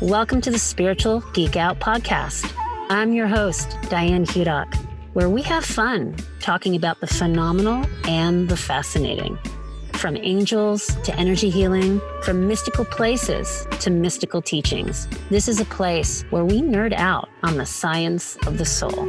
Welcome to the Spiritual Geek Out Podcast. I'm your host, Diane Hudock, where we have fun talking about the phenomenal and the fascinating. From angels to energy healing, from mystical places to mystical teachings, this is a place where we nerd out on the science of the soul.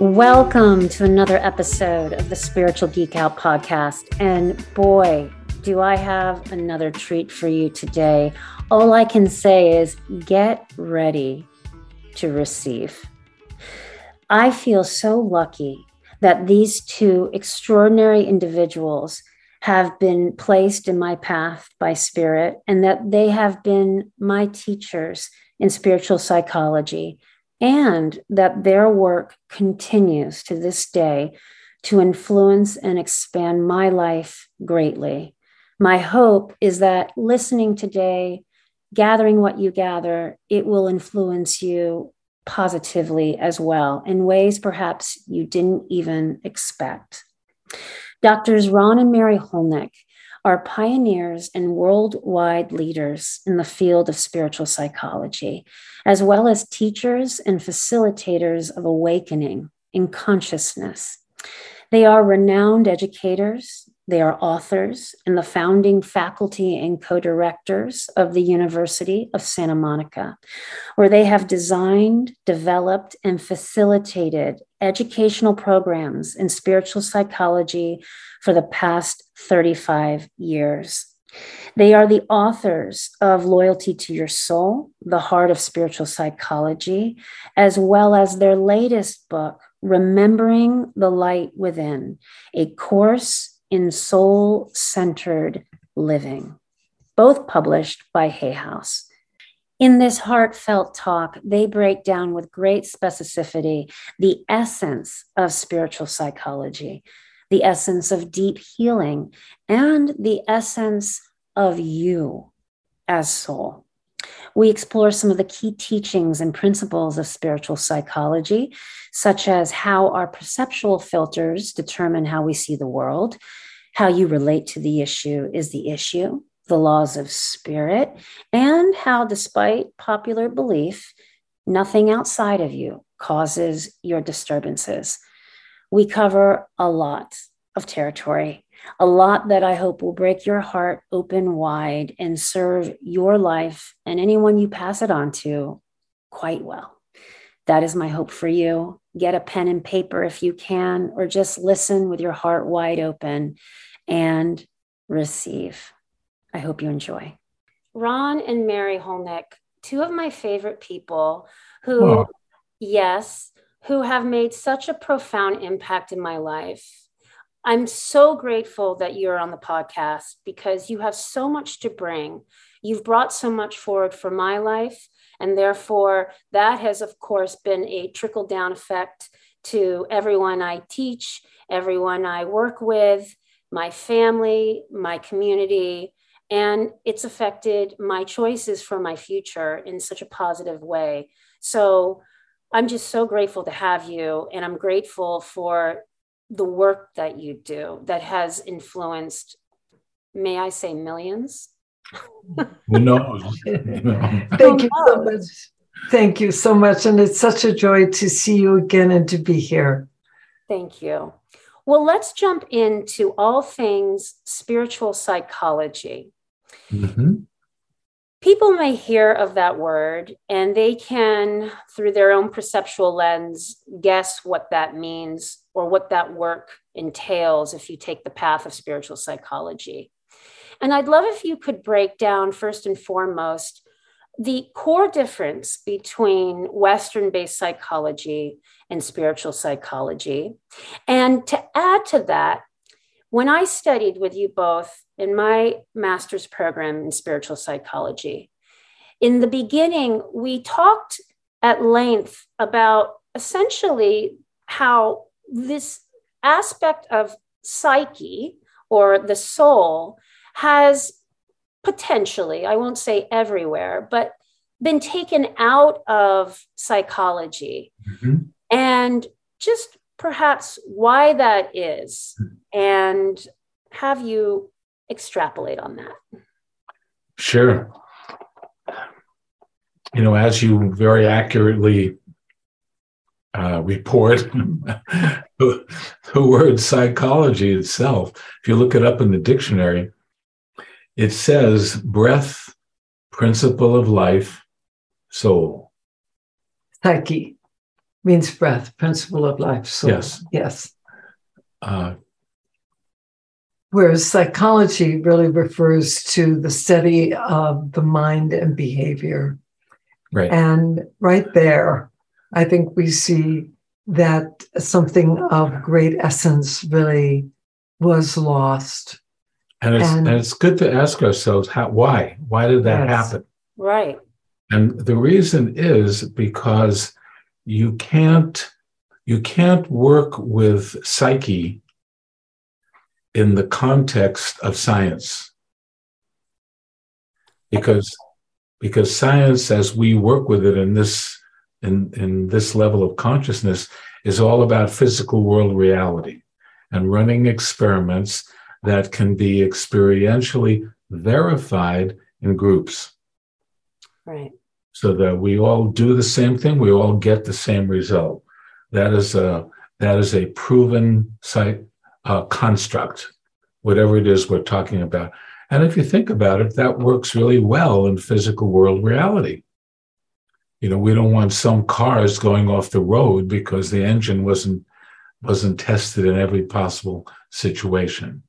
Welcome to another episode of the Spiritual Geek Out podcast. And boy, do I have another treat for you today. All I can say is get ready to receive. I feel so lucky that these two extraordinary individuals have been placed in my path by spirit and that they have been my teachers in spiritual psychology and that their work continues to this day to influence and expand my life greatly my hope is that listening today, gathering what you gather, it will influence you positively as well in ways perhaps you didn't even expect. Doctors Ron and Mary Hulnick are pioneers and worldwide leaders in the field of spiritual psychology, as well as teachers and facilitators of awakening in consciousness. They are renowned educators, they are authors and the founding faculty and co directors of the University of Santa Monica, where they have designed, developed, and facilitated educational programs in spiritual psychology for the past 35 years. They are the authors of Loyalty to Your Soul, The Heart of Spiritual Psychology, as well as their latest book, Remembering the Light Within, a course in Soul Centered Living, both published by Hay House. In this heartfelt talk, they break down with great specificity the essence of spiritual psychology, the essence of deep healing, and the essence of you as soul. We explore some of the key teachings and principles of spiritual psychology, such as how our perceptual filters determine how we see the world, how you relate to the issue is the issue, the laws of spirit, and how, despite popular belief, nothing outside of you causes your disturbances. We cover a lot of territory a lot that I hope will break your heart open wide and serve your life and anyone you pass it on to quite well. That is my hope for you. Get a pen and paper if you can, or just listen with your heart wide open and receive. I hope you enjoy. Ron and Mary Hulnick, two of my favorite people who, oh. yes, who have made such a profound impact in my life I'm so grateful that you're on the podcast because you have so much to bring. You've brought so much forward for my life. And therefore, that has, of course, been a trickle down effect to everyone I teach, everyone I work with, my family, my community. And it's affected my choices for my future in such a positive way. So I'm just so grateful to have you. And I'm grateful for the work that you do that has influenced, may I say, millions? Who knows? Thank you so much. Thank you so much. And it's such a joy to see you again and to be here. Thank you. Well, let's jump into all things spiritual psychology. Mm-hmm people may hear of that word and they can, through their own perceptual lens, guess what that means or what that work entails if you take the path of spiritual psychology. And I'd love if you could break down, first and foremost, the core difference between Western based psychology and spiritual psychology. And to add to that, when I studied with you both in my master's program in spiritual psychology, in the beginning, we talked at length about essentially how this aspect of psyche or the soul has potentially, I won't say everywhere, but been taken out of psychology. Mm-hmm. And just perhaps why that is and have you extrapolate on that. Sure. you know, as you very accurately uh, report, the, the word psychology itself, if you look it up in the dictionary, it says breath, principle of life, soul. Psyche means breath, principle of life, soul. Yes. Yes. Uh, Whereas psychology really refers to the study of the mind and behavior. right. And right there, I think we see that something of great essence really was lost. And it's And- and, it's good to ask ourselves how why why did that Yes. happen? Right. And the reason is because you can't you can't work with psyche in the context of science. Because because science as we work with it in this in, in this level of consciousness is all about physical world reality and running experiments that can be experientially verified in groups. Right. so that we all do the same thing we all get the same result. That is a that is a proven site uh, construct whatever it is we're talking about. And if you think about it that works really well in physical world reality. You know we don't want some cars going off the road because the engine wasn't wasn't tested in every possible situation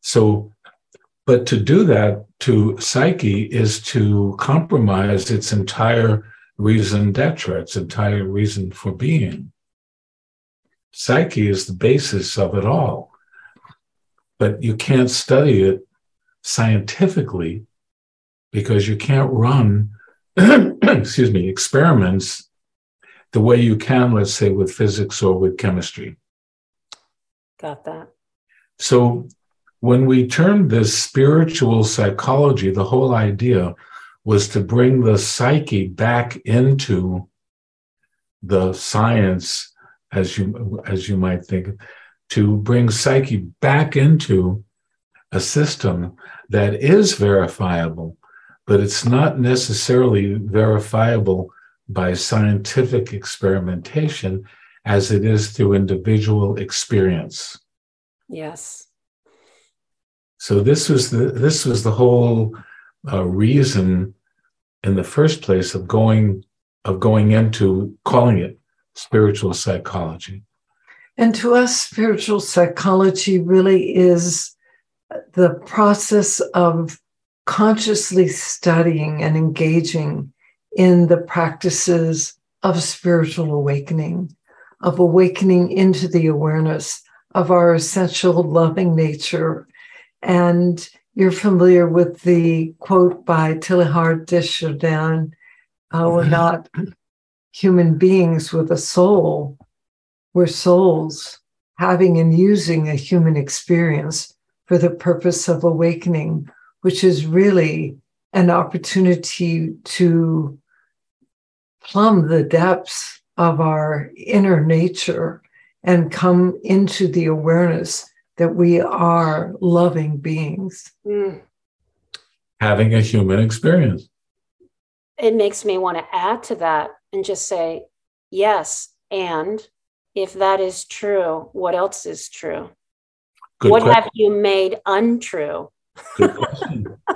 so but to do that to psyche is to compromise its entire reason d'etre, its entire reason for being. Psyche is the basis of it all. But you can't study it scientifically because you can't run, excuse me, experiments the way you can, let's say, with physics or with chemistry. Got that. So when we termed this spiritual psychology, the whole idea was to bring the psyche back into the science, as you as you might think, to bring psyche back into a system that is verifiable, but it's not necessarily verifiable by scientific experimentation as it is through individual experience. Yes. So this was the this was the whole uh, reason in the first place of going of going into calling it spiritual psychology. And to us, spiritual psychology really is the process of consciously studying and engaging in the practices of spiritual awakening, of awakening into the awareness of our essential loving nature. And you're familiar with the quote by Teilhard de Chardin uh, we're not human beings with a soul, we're souls having and using a human experience for the purpose of awakening, which is really an opportunity to plumb the depths of our inner nature and come into the awareness that we are loving beings. Mm. Having a human experience. It makes me want to add to that and just say, yes. And if that is true, what else is true? Good what question. have you made untrue? Good question.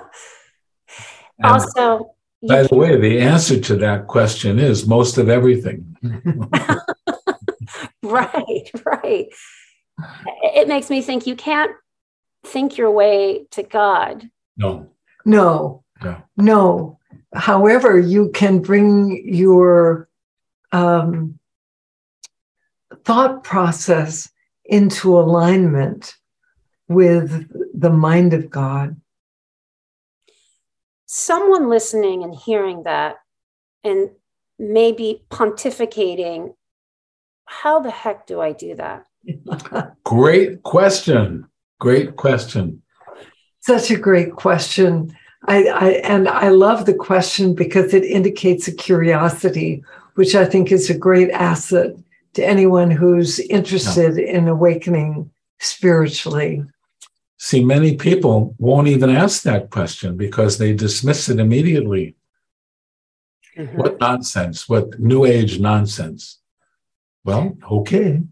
Also, you by the way, the answer to that question is most of everything. right, right. It makes me think you can't think your way to God. No, No, no. no. However, you can bring your um, thought process into alignment with the mind of God. Someone listening and hearing that and maybe pontificating, how the heck do I do that? Great question. Great question. Such a great question. I, I and I love the question because it indicates a curiosity, which I think is a great asset to anyone who's interested in awakening spiritually. See, many people won't even ask that question because they dismiss it immediately. Mm-hmm. What nonsense? What new age nonsense? Well, okay.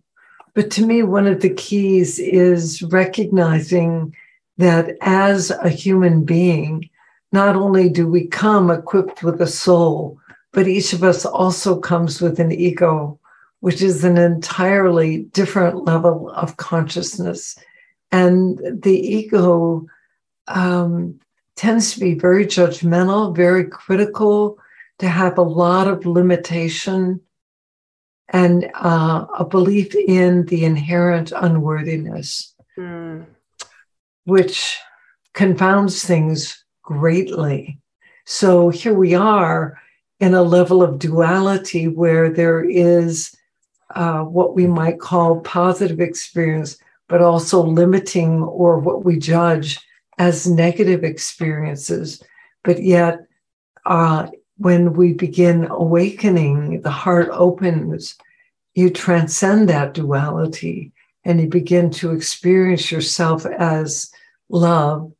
But to me, one of the keys is recognizing that as a human being, not only do we come equipped with a soul, but each of us also comes with an ego, which is an entirely different level of consciousness. And the ego um, tends to be very judgmental, very critical, to have a lot of limitation and uh, a belief in the inherent unworthiness, mm. which confounds things greatly. So here we are in a level of duality where there is uh, what we might call positive experience, but also limiting or what we judge as negative experiences. But yet, uh, when we begin awakening, the heart opens, you transcend that duality and you begin to experience yourself as love,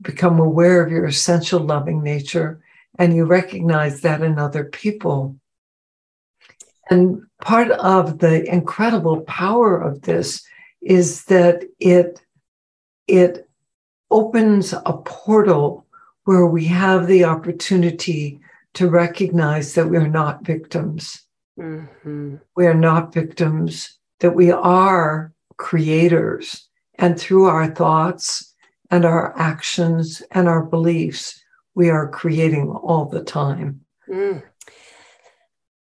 become aware of your essential loving nature, and you recognize that in other people. And part of the incredible power of this is that it, it opens a portal where we have the opportunity to recognize that we're not victims. Mm-hmm. We are not victims, that we are creators. And through our thoughts and our actions and our beliefs, we are creating all the time. Mm.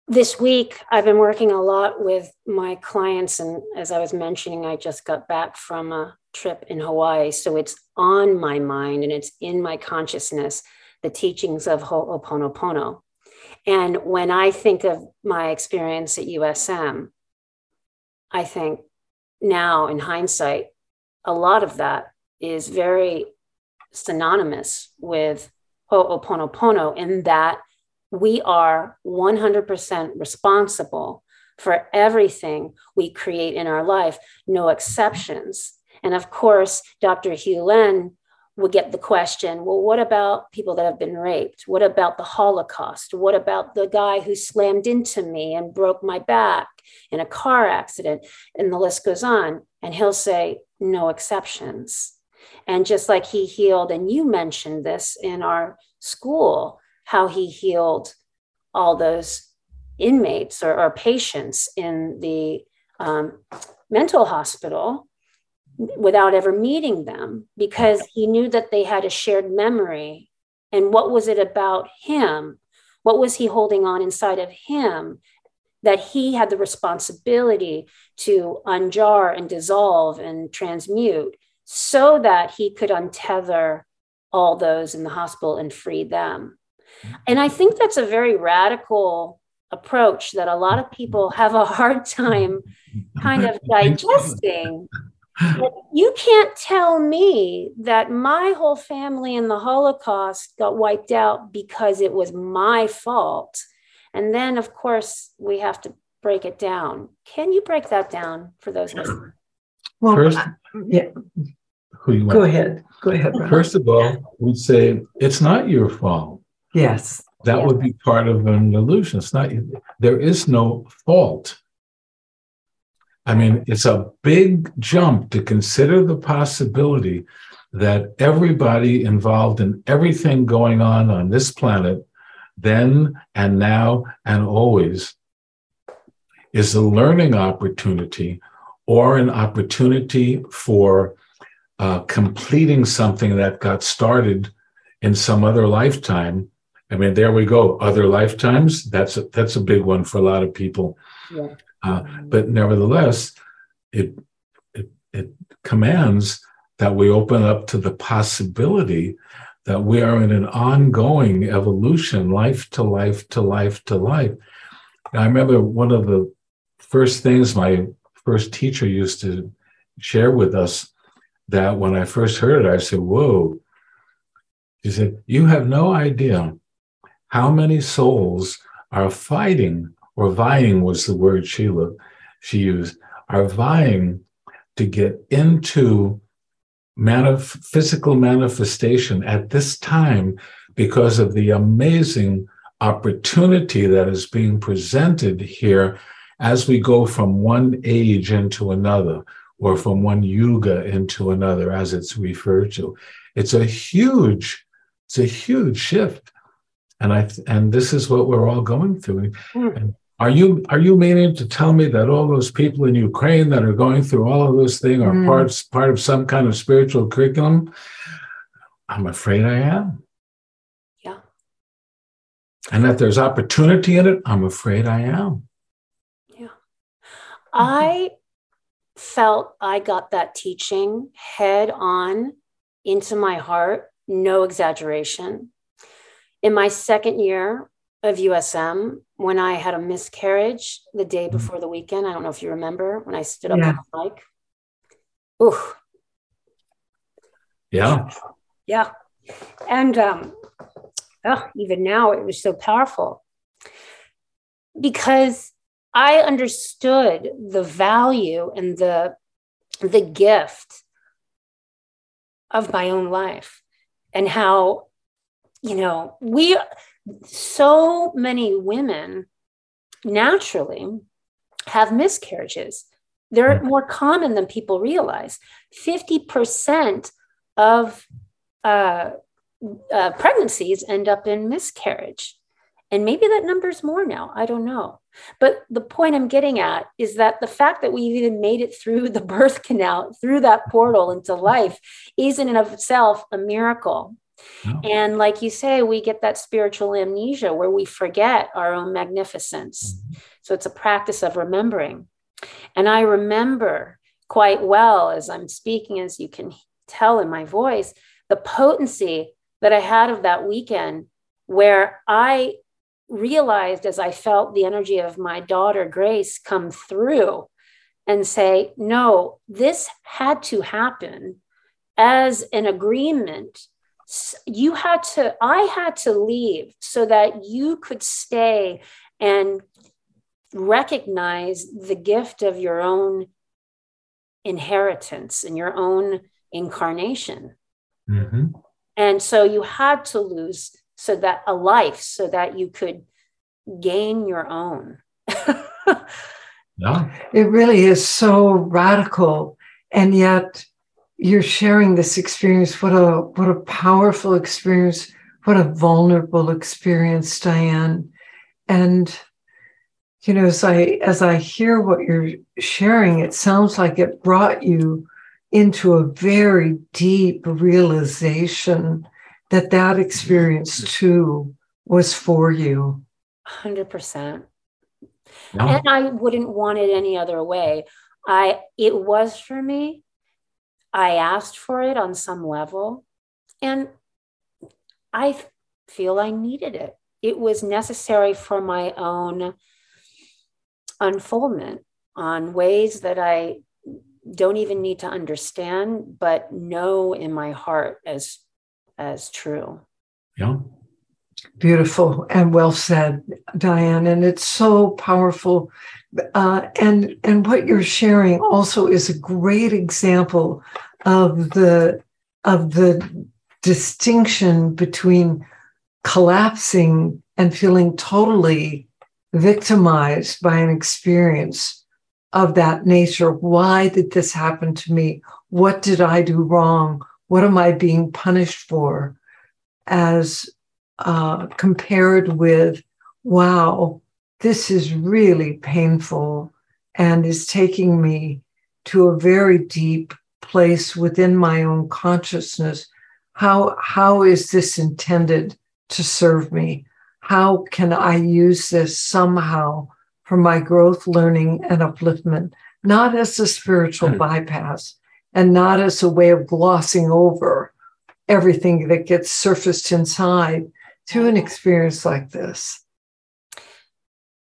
This week, I've been working a lot with my clients. And as I was mentioning, I just got back from a trip in Hawaii. So it's on my mind and it's in my consciousness the teachings of Ho'oponopono. And when I think of my experience at USM, I think now in hindsight, a lot of that is very synonymous with Ho'oponopono in that we are 100% responsible for everything we create in our life, no exceptions. And of course, Dr. Hew Len would get the question well, what about people that have been raped? What about the Holocaust? What about the guy who slammed into me and broke my back in a car accident? And the list goes on. And he'll say, no exceptions. And just like he healed, and you mentioned this in our school, how he healed all those inmates or, or patients in the um, mental hospital without ever meeting them because he knew that they had a shared memory. And what was it about him? What was he holding on inside of him that he had the responsibility to unjar and dissolve and transmute so that he could untether all those in the hospital and free them? And I think that's a very radical approach that a lot of people have a hard time kind of digesting you can't tell me that my whole family in the Holocaust got wiped out because it was my fault. And then, of course, we have to break it down. Can you break that down for those listeners? Well, First, yeah. Go ahead. Go ahead. First of all, we'd say it's not your fault. Yes. That would be part of an illusion. It's not. There is no fault. I mean, it's a big jump to consider the possibility that everybody involved in everything going on on this planet, then and now and always, is a learning opportunity or an opportunity for uh, completing something that got started in some other lifetime. I mean, there we go. Other lifetimes. That's that's a big one for a lot of people. Yeah. Uh, but nevertheless, it, it, it commands that we open up to the possibility that we are in an ongoing evolution, life to life to life to life. I remember one of the first things my first teacher used to share with us that when I first heard it, I said, Whoa. She said, You have no idea how many souls are fighting or vying was the word Sheila she used, are vying to get into manif- physical manifestation at this time because of the amazing opportunity that is being presented here as we go from one age into another or from one yuga into another as it's referred to. It's a huge it's a huge shift. And i and this is what we're all going through. Mm. Are you are you meaning to tell me that all those people in ukraine that are going through all of this thing are mm. parts part of some kind of spiritual curriculum i'm afraid i am yeah and that there's opportunity in it i'm afraid i am Yeah. I felt I got that teaching head on into my heart, no exaggeration. In my second year of USM, when I had a miscarriage the day mm-hmm. before the weekend, I don't know if you remember when I stood up yeah. on the mic. Ooh. Yeah. Yeah. And um, oh, even now, it was so powerful because I understood the value and the, the gift of my own life and how, you know, we, so many women naturally have miscarriages. They're more common than people realize. 50% of uh, uh, pregnancies end up in miscarriage. And maybe that number's more now. I don't know. But the point I'm getting at is that the fact that we've even made it through the birth canal, through that portal into life, is in and of itself a miracle. And like you say, we get that spiritual amnesia where we forget our own magnificence. Mm-hmm. So it's a practice of remembering. And I remember quite well as I'm speaking, as you can tell in my voice, the potency that I had of that weekend where I realized as I felt the energy of my daughter Grace come through and say, no, this had to happen as an agreement. You had to, I had to leave so that you could stay and recognize the gift of your own inheritance and your own incarnation. Mm-hmm. And so you had to lose so that a life so that you could gain your own. yeah. It really is so radical. And yet you're sharing this experience. What a what a powerful experience. What a vulnerable experience, Diane. And you know, as I as I hear what you're sharing, it sounds like it brought you into a very deep realization that that experience mm-hmm. too was for you. 100%. And I wouldn't want it any other way. I it was for me. I asked for it on some level and I feel I needed it. It was necessary for my own unfoldment on ways that I don't even need to understand, but know in my heart as as true. Yeah. Beautiful and well said, Diane. And it's so powerful. Uh, and and what you're sharing also is a great example of the of the distinction between collapsing and feeling totally victimized by an experience of that nature. Why did this happen to me? What did I do wrong? What am I being punished for? As uh, compared with, wow, this is really painful and is taking me to a very deep place within my own consciousness. How, how is this intended to serve me? How can I use this somehow for my growth, learning, and upliftment? Not as a spiritual mm. bypass, and not as a way of glossing over everything that gets surfaced inside to an experience like this.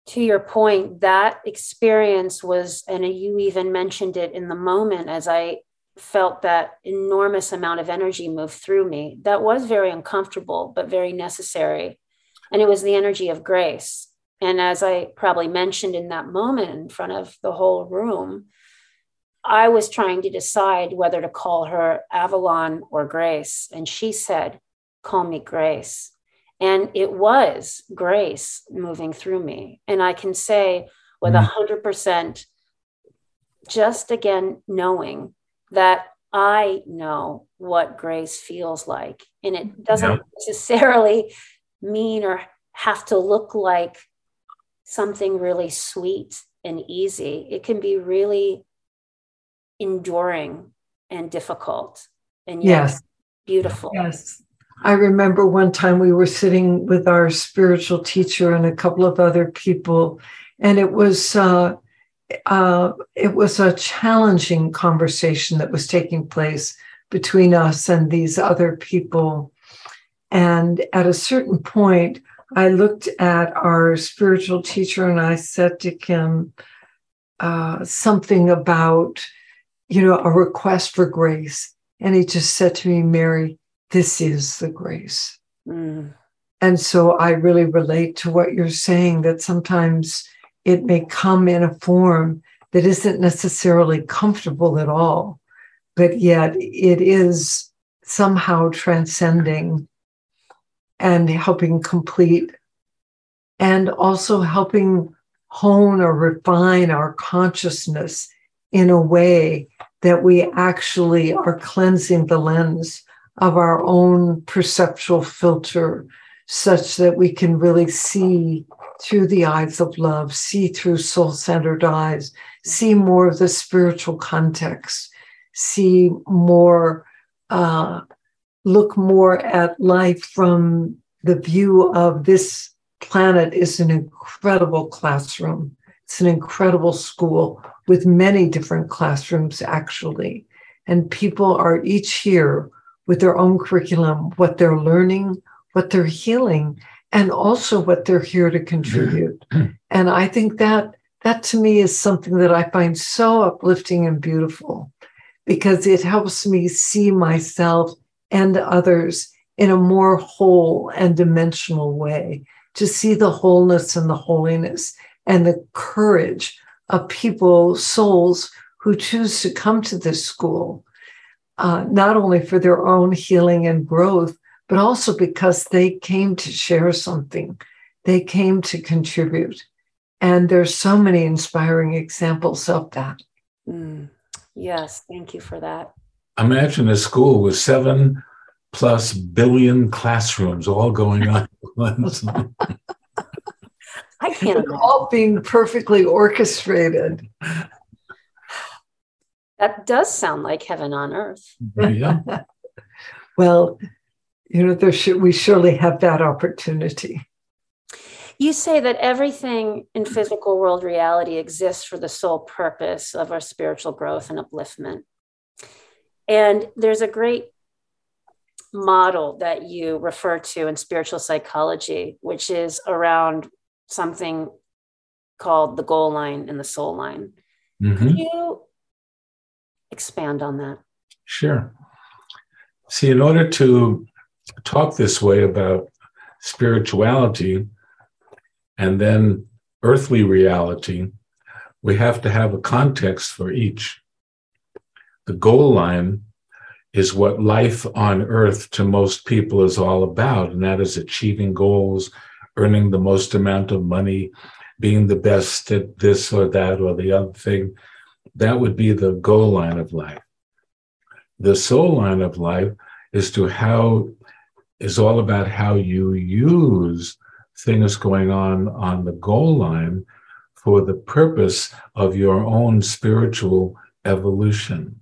To your point, that experience was, and you even mentioned it in the moment as I felt that enormous amount of energy move through me. That was very uncomfortable, but very necessary. And it was the energy of grace. And as I probably mentioned in that moment in front of the whole room, I was trying to decide whether to call her Avalon or Grace. And she said, Call me Grace. And it was grace moving through me. And I can say with a mm. hundred percent, just again, knowing that I know what grace feels like. And it doesn't necessarily mean or have to look like something really sweet and easy. It can be really enduring and difficult and yes beautiful yes i remember one time we were sitting with our spiritual teacher and a couple of other people and it was uh, uh, it was a challenging conversation that was taking place between us and these other people and at a certain point i looked at our spiritual teacher and i said to him uh, something about you know, a request for grace. And he just said to me, Mary, this is the grace. Mm. And so I really relate to what you're saying that sometimes it may come in a form that isn't necessarily comfortable at all, but yet it is somehow transcending and helping complete and also helping hone or refine our consciousness in a way that we actually are cleansing the lens of our own perceptual filter such that we can really see through the eyes of love, see through soul centered eyes, see more of the spiritual context, see more, uh, look more at life from the view of this planet is an incredible classroom. It's an incredible school with many different classrooms, actually. And people are each here with their own curriculum, what they're learning, what they're healing, and also what they're here to contribute. and I think that that to me is something that I find so uplifting and beautiful because it helps me see myself and others in a more whole and dimensional way, to see the wholeness and the holiness and the courage of people, souls who choose to come to this school, uh, not only for their own healing and growth, but also because they came to share something, they came to contribute. And there's so many inspiring examples of that. Mm. Yes, thank you for that. Imagine a school with seven plus billion classrooms all going on. I can't. all being perfectly orchestrated. That does sound like heaven on earth. Yeah. well, you know, there should we surely have that opportunity. You say that everything in physical world reality exists for the sole purpose of our spiritual growth and upliftment. And there's a great model that you refer to in spiritual psychology, which is around something called the goal line and the soul line. Mm-hmm. Could you expand on that? Sure. See, in order to talk this way about spirituality and then earthly reality, we have to have a context for each. The goal line is what life on earth to most people is all about, and that is achieving goals, earning the most amount of money, being the best at this or that or the other thing. That would be the goal line of life. The soul line of life is to how is all about how you use things going on on the goal line for the purpose of your own spiritual evolution.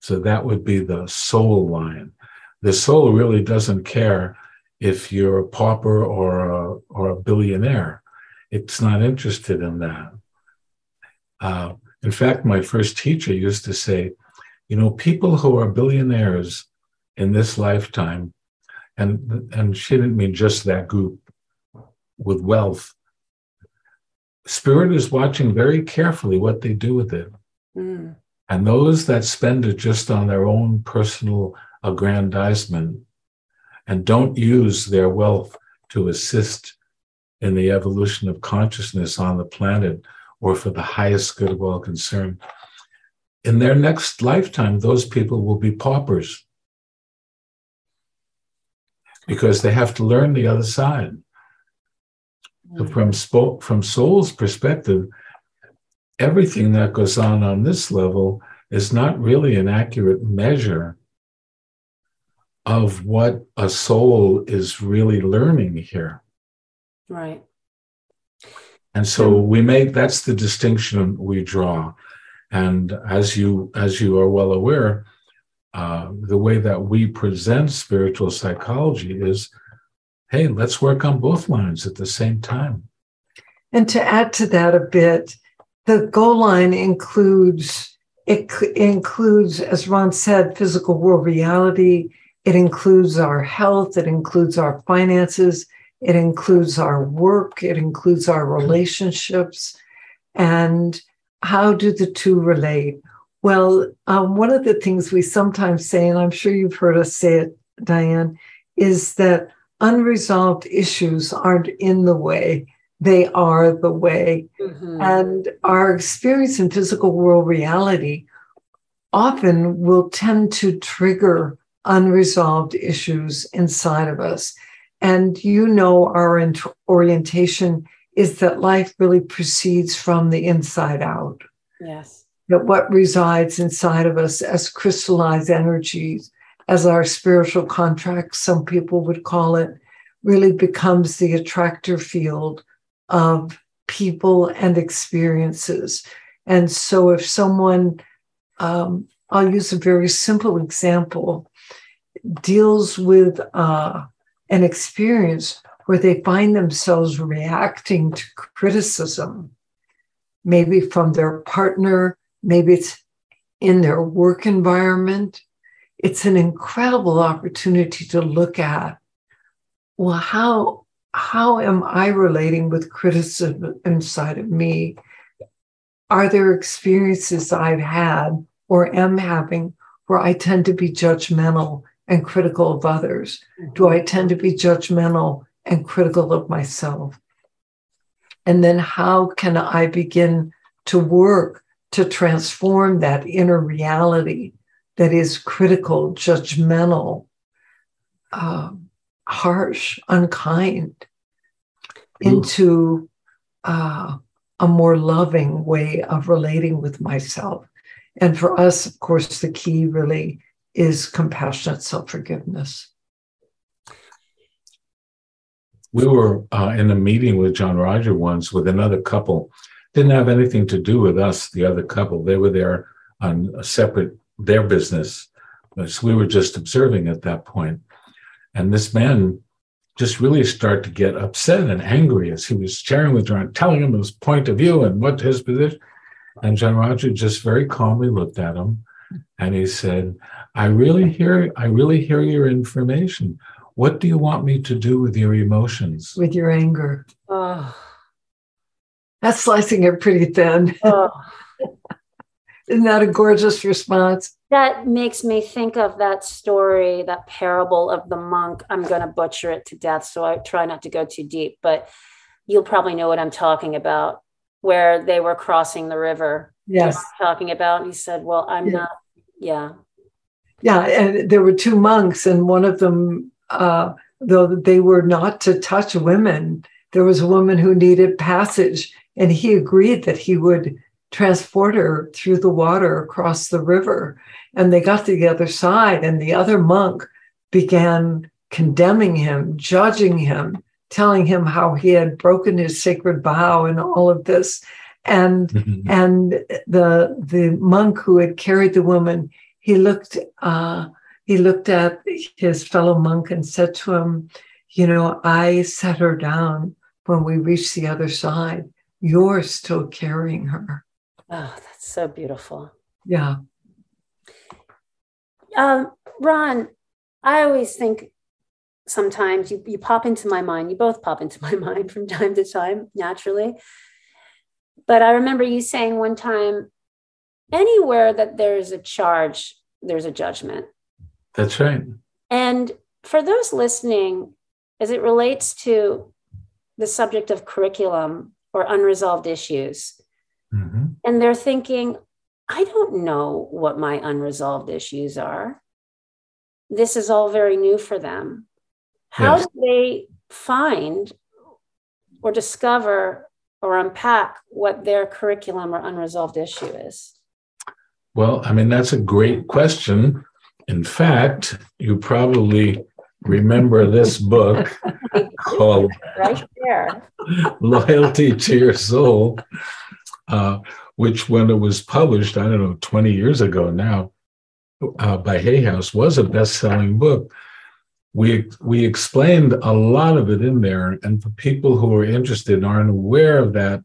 So that would be the soul line. The soul really doesn't care if you're a pauper or a, or a billionaire. It's not interested in that. Uh, in fact, my first teacher used to say, you know, people who are billionaires in this lifetime, and, and she didn't mean just that group with wealth, Spirit is watching very carefully what they do with it. Mm. And those that spend it just on their own personal aggrandizement and don't use their wealth to assist in the evolution of consciousness on the planet or for the highest good of all concerned. In their next lifetime, those people will be paupers. because they have to learn the other side. So mm. from spo- from soul's perspective, everything that goes on on this level is not really an accurate measure of what a soul is really learning here. Right. And so we make that's the distinction we draw. And as you as you are well aware, uh, the way that we present spiritual psychology is, hey, let's work on both lines at the same time. And to add to that a bit, the goal line includes it includes, as Ron said, physical world reality. It includes our health. It includes our finances. It includes our work. It includes our relationships. And how do the two relate? Well, um, one of the things we sometimes say, and I'm sure you've heard us say it, Diane, is that unresolved issues aren't in the way, they are the way. Mm-hmm. And our experience in physical world reality often will tend to trigger unresolved issues inside of us. And you know, our orientation is that life really proceeds from the inside out. Yes. That what resides inside of us as crystallized energies, as our spiritual contract, some people would call it, really becomes the attractor field of people and experiences. And so, if someone, um, I'll use a very simple example, deals with uh, an experience where they find themselves reacting to criticism, maybe from their partner, maybe it's in their work environment. It's an incredible opportunity to look at well, how how am I relating with criticism inside of me? Are there experiences I've had or am having where I tend to be judgmental and critical of others? Do I tend to be judgmental and critical of myself? And then how can I begin to work to transform that inner reality that is critical, judgmental, um, harsh, unkind into uh, a more loving way of relating with myself. And for us, of course, the key really is compassionate self forgiveness. We were uh, in a meeting with John-Roger once with another couple. Didn't have anything to do with us, the other couple. They were there on a separate, their business. So we were just observing at that point. And this man just really started to get upset and angry as he was sharing with John, telling him his point of view and what his position. And John-Roger just very calmly looked at him and he said, I really hear, I really hear your information. What do you want me to do with your emotions? With your anger. Oh. That's slicing it pretty thin. Oh. Isn't that a gorgeous response? That makes me think of that story, that parable of the monk. I'm going to butcher it to death, so I try not to go too deep, but you'll probably know what I'm talking about, where they were crossing the river. Yes. Talking about, and he said, Well, I'm yeah. not, yeah. Yeah. And there were two monks, and one of them, uh, though they were not to touch women, there was a woman who needed passage, and he agreed that he would transport her through the water across the river. And they got to the other side, and the other monk began condemning him, judging him, telling him how he had broken his sacred vow and all of this. And mm-hmm. and the the monk who had carried the woman, he looked uh, he looked at his fellow monk and said to him, "You know, I set her down when we reached the other side. You're still carrying her." Oh, that's so beautiful. Yeah. Um, Ron, I always think sometimes you, you pop into my mind, you both pop into my mind from time to time, naturally. But I remember you saying one time anywhere that there's a charge, there's a judgment. That's right. And for those listening, as it relates to the subject of curriculum or unresolved issues, Mm-hmm. And they're thinking, I don't know what my unresolved issues are. This is all very new for them. How yes. do they find or discover or unpack what their curriculum or unresolved issue is? Well, I mean, that's a great question. In fact, you probably remember this book called right there. Loyalty to Your Soul, uh, which, when it was published, I don't know, 20 years ago now, uh, by Hay House, was a best selling book. We, we explained a lot of it in there. And for people who are interested and aren't aware of that,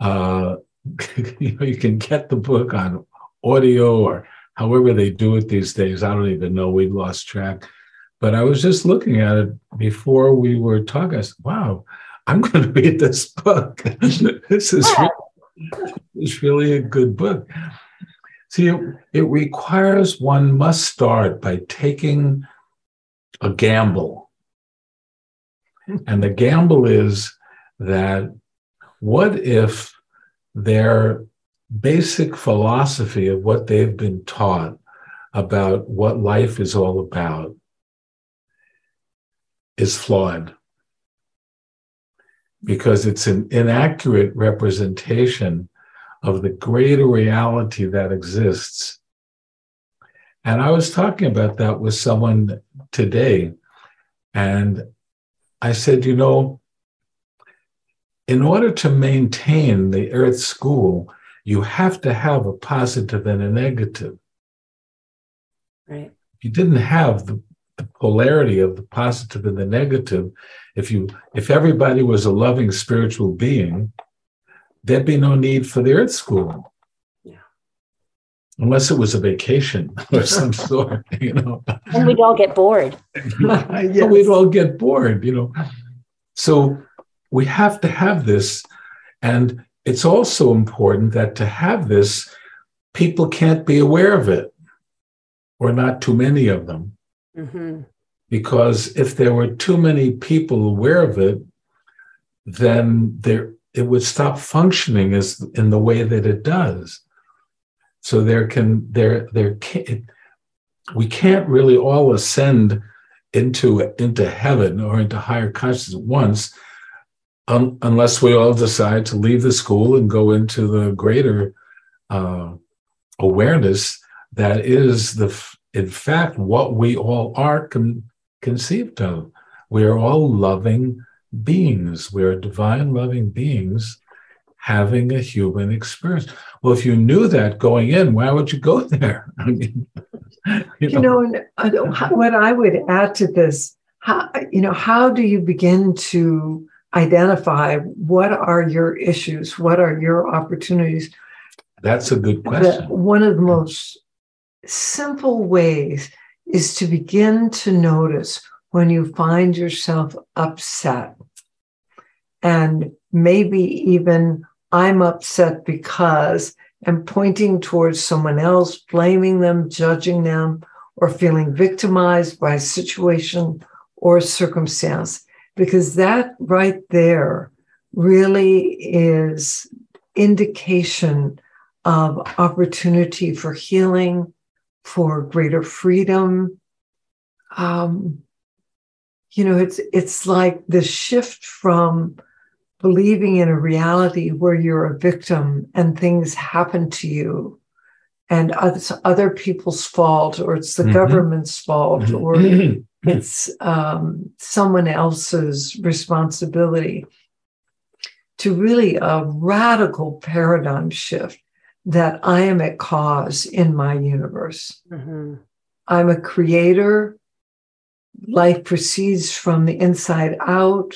uh, you know, you can get the book on audio or however they do it these days. I don't even know. We lost track. But I was just looking at it before we were talking. I said, wow, I'm going to read this book. this is really, it's really a good book. See, it, it requires one must start by taking a gamble. And the gamble is that what if their basic philosophy of what they've been taught about what life is all about is flawed because it's an inaccurate representation of the greater reality that exists. And I was talking about that with someone today. And I said, you know, in order to maintain the Earth School, you have to have a positive and a negative. Right. If you didn't have the the polarity of the positive and the negative if you if everybody was a loving spiritual being there'd be no need for the earth school yeah. unless it was a vacation or some sort you know and we'd all get bored yes. we'd all get bored you know so we have to have this and it's also important that to have this people can't be aware of it or not too many of them Mm-hmm. Because if there were too many people aware of it, then there it would stop functioning as in the way that it does. So there can there there can we can't really all ascend into into heaven or into higher consciousness at once um, unless we all decide to leave the school and go into the greater uh, awareness that is the in fact, what we all are con- conceived of. We are all loving beings. We are divine loving beings having a human experience. Well, if you knew that going in, why would you go there? I mean, you know, you know uh, what I would add to this, how, you know, how do you begin to identify what are your issues? What are your opportunities? That's a good question. One of the most simple ways is to begin to notice when you find yourself upset. And maybe even I'm upset because and pointing towards someone else, blaming them, judging them, or feeling victimized by a situation or circumstance. Because that right there really is indication of opportunity for healing, for greater freedom. Um, you know, it's it's like the shift from believing in a reality where you're a victim and things happen to you and it's other people's fault or it's the mm-hmm. government's fault mm-hmm. or it's um, someone else's responsibility to really a radical paradigm shift that I am a cause in my universe. Mm-hmm. I'm a creator. Life proceeds from the inside out.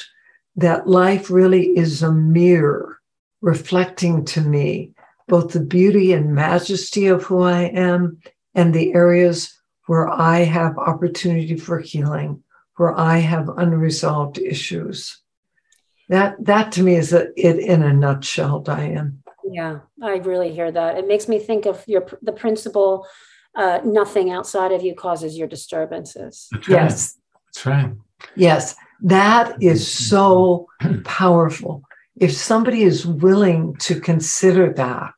That life really is a mirror reflecting to me both the beauty and majesty of who I am and the areas where I have opportunity for healing, where I have unresolved issues. That that to me is a, it in a nutshell, Diane. Yeah, I really hear that. It makes me think of your the principle uh, nothing outside of you causes your disturbances. That's right. Yes. That's right. Yes, that is so powerful. If somebody is willing to consider that,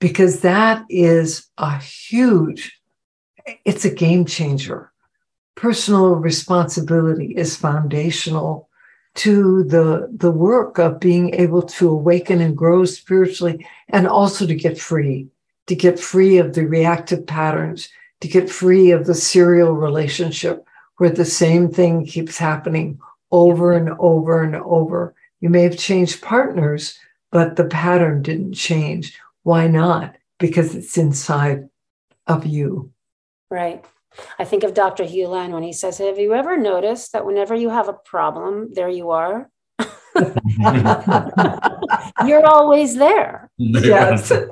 because that is a huge, it's a game changer. personal responsibility is foundational to the the work of being able to awaken and grow spiritually and also to get free to get free of the reactive patterns to get free of the serial relationship where the same thing keeps happening over and over and over. You may have changed partners but the pattern didn't change. Why not? Because it's inside of you right I think of Dr. Hulnick when he says, Have you ever noticed that whenever you have a problem, there you are? you're always there. Yes.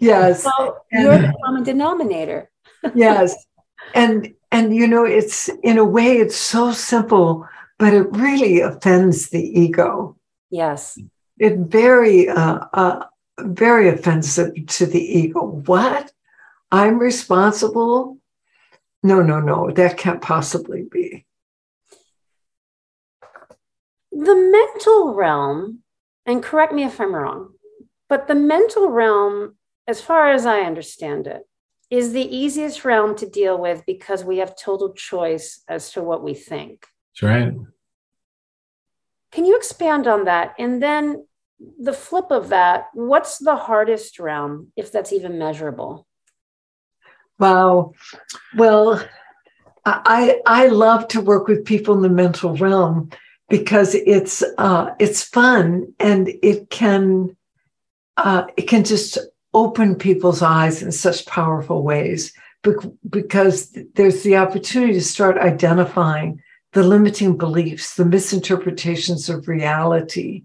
Yes. So you're the common denominator. yes. And and you know, it's in a way it's so simple, but it really offends the ego. Yes. It very uh, uh very offensive to the ego. What? I'm responsible no, no, no, that can't possibly be. The mental realm, and correct me if I'm wrong, but the mental realm, as far as I understand it, is the easiest realm to deal with because we have total choice as to what we think. That's right. Can you expand on that? And then the flip of that, what's the hardest realm, if that's even measurable? Wow. Well, I I love to work with people in the mental realm because it's uh, it's fun and it can uh, it can just open people's eyes in such powerful ways because there's the opportunity to start identifying the limiting beliefs, the misinterpretations of reality,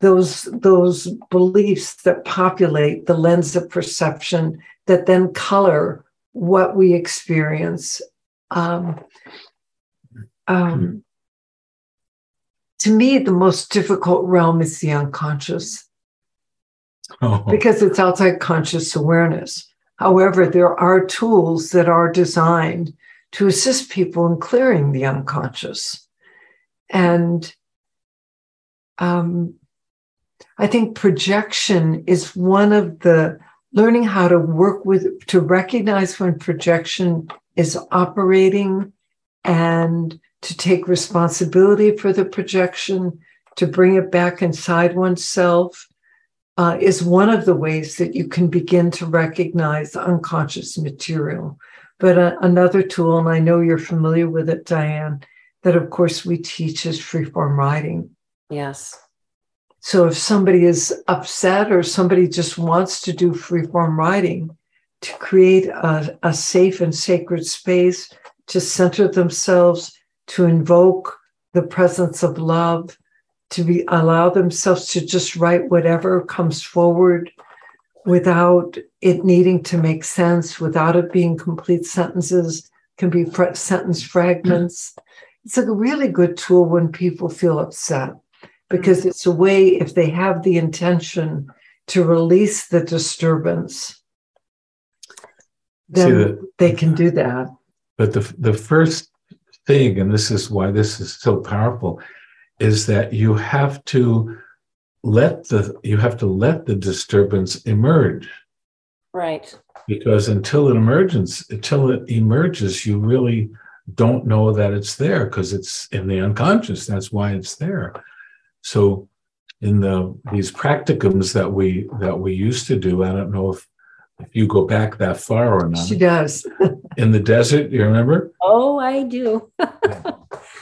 those those beliefs that populate the lens of perception that then color what we experience. Um, um, to me, the most difficult realm is the unconscious oh. because it's outside conscious awareness. However, there are tools that are designed to assist people in clearing the unconscious. And um, I think projection is one of the learning how to work with, to recognize when projection is operating and to take responsibility for the projection, to bring it back inside oneself. Uh, is one of the ways that you can begin to recognize unconscious material. But uh, another tool, and I know you're familiar with it, Diane, that of course we teach is freeform writing. Yes. So if somebody is upset or somebody just wants to do freeform writing to create a, a safe and sacred space to center themselves, to invoke the presence of love, to be allow themselves to just write whatever comes forward without it needing to make sense, without it being complete sentences, can be sentence fragments. It's a really good tool when people feel upset because it's a way, if they have the intention to release the disturbance, then the, they can do that. But the, the first thing, and this is why this is so powerful, is that you have to let the you have to let the disturbance emerge. Right. Because until it emerges until it emerges you really don't know that it's there because it's in the unconscious. That's why it's there so in the these practicums that we that we used to do, I don't know if if you go back that far or not. She does. in the desert, you remember? Oh, I do.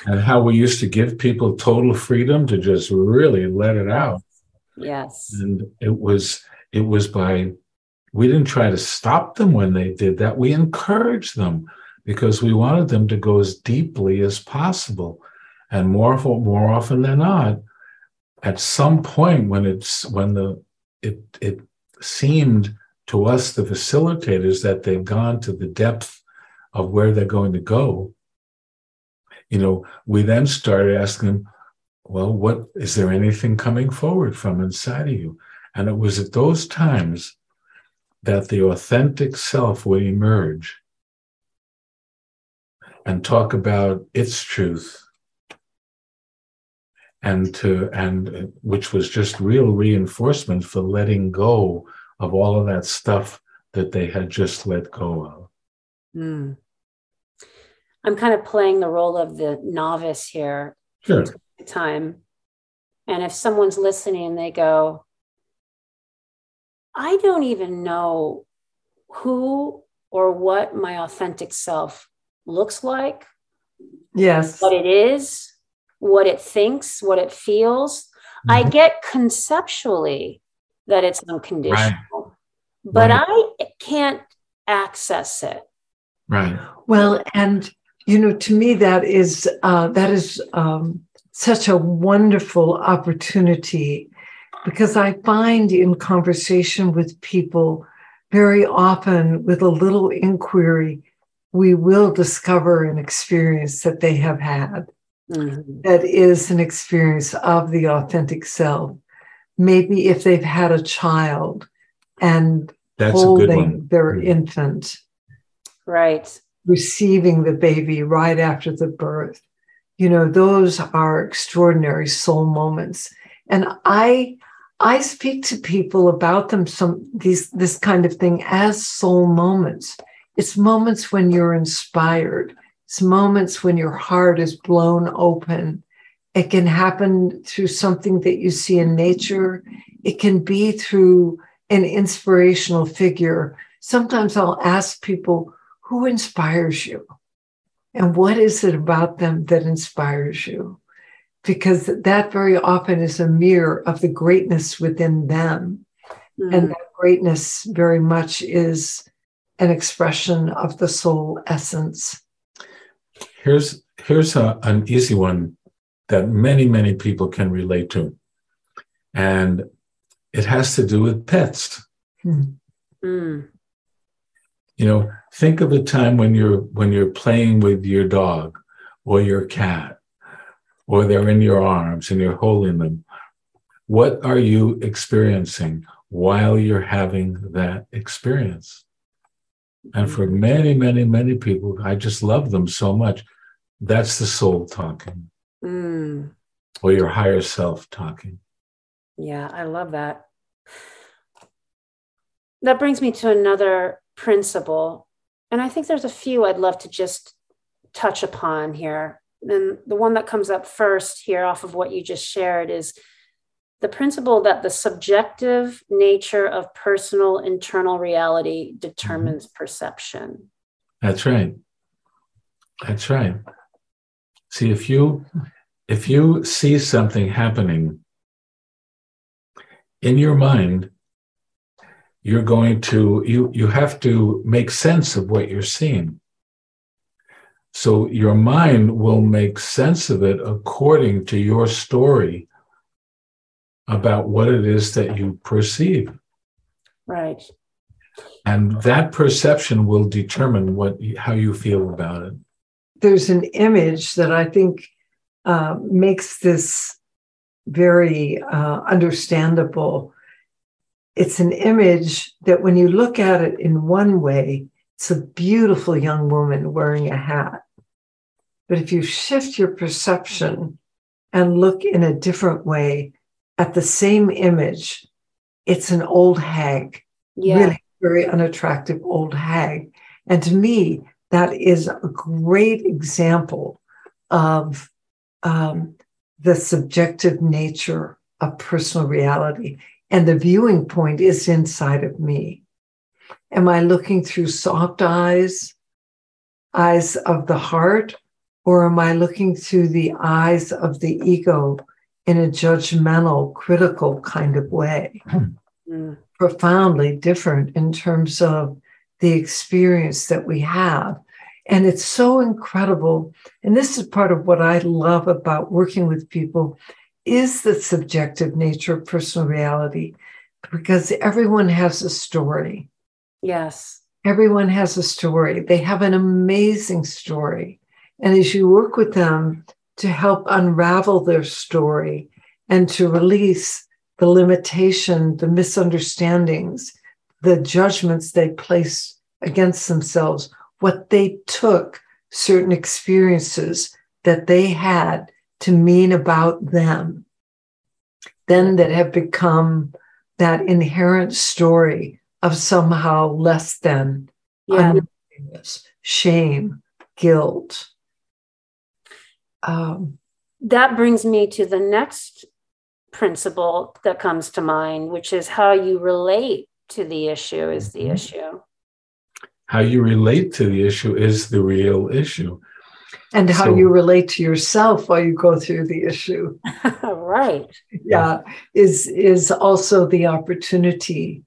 and how we used to give people total freedom to just really let it out. Yes. And it was it was by we didn't try to stop them when they did that. We encouraged them because we wanted them to go as deeply as possible. And more more often than not, at some point when it's when the it it seemed to us the facilitators that they've gone to the depth of where they're going to go you know we then started asking them well what is there anything coming forward from inside of you? And it was at those times that the authentic self would emerge and talk about its truth and to and which was just real reinforcement for letting go of all of that stuff that they had just let go of. Mm. I'm kind of playing the role of the novice here. Sure. Time. And if someone's listening, they go, I don't even know who or what my authentic self looks like. Yes. What it is, what it thinks, what it feels. Mm-hmm. I get conceptually that it's unconditional, right. but right. I can't access it. Right. Well, and you know, to me, that is uh, that is um, such a wonderful opportunity because I find in conversation with people very often with a little inquiry, we will discover an experience that they have had mm-hmm. that is an experience of the authentic self. Maybe if they've had a child and That's holding their mm-hmm. infant. Right. Receiving the baby right after the birth. You know, those are extraordinary soul moments. And I I speak to people about them some these this kind of thing as soul moments. It's moments when you're inspired. It's moments when your heart is blown open. It can happen through something that you see in nature. It can be through an inspirational figure. Sometimes I'll ask people, who inspires you? And what is it about them that inspires you? because that very often is a mirror of the greatness within them. Mm-hmm. And that greatness very much is an expression of the soul essence. Here's here's a, an easy one that many many people can relate to, and it has to do with pets. Mm-hmm. You know, think of a time when you're when you're playing with your dog or your cat or they're in your arms and you're holding them. What are you experiencing while you're having that experience? And for mm-hmm. many, many, many people, I just love them so much. That's the soul talking, mm. or your higher self talking. Yeah, I love that. That brings me to another principle. And I think there's a few I'd love to just touch upon here then the one that comes up first here off of what you just shared is the principle that the subjective nature of personal internal reality determines mm-hmm. perception. That's right. That's right. See, if you if you see something happening in your mind, you're going to you you have to make sense of what you're seeing. So your mind will make sense of it according to your story about what it is that you perceive. Right. And that perception will determine what how you feel about it. There's an image that I think uh, makes this very uh, understandable. It's an image that when you look at it in one way, it's a beautiful young woman wearing a hat. But if you shift your perception and look in a different way at the same image, it's an old hag, yeah. really very unattractive old hag. And to me, that is a great example of um, the subjective nature of personal reality. And the viewing point is inside of me. Am I looking through soft eyes, eyes of the heart, or am I looking through the eyes of the ego in a judgmental, critical kind of way? Mm. Profoundly different in terms of the experience that we have. And it's so incredible. And this is part of what I love about working with people is the subjective nature of personal reality because everyone has a story. Yes. Everyone has a story. They have an amazing story. And as you work with them to help unravel their story and to release the limitation, the misunderstandings, the judgments they place against themselves, what they took certain experiences that they had to mean about them, then that have become that inherent story of somehow less than, yeah. shame, guilt. Um, that brings me to the next principle that comes to mind, which is how you relate to the issue is the mm-hmm. issue. How you relate to the issue is the real issue. And how so, you relate to yourself while you go through the issue. right. Yeah, is is also the opportunity.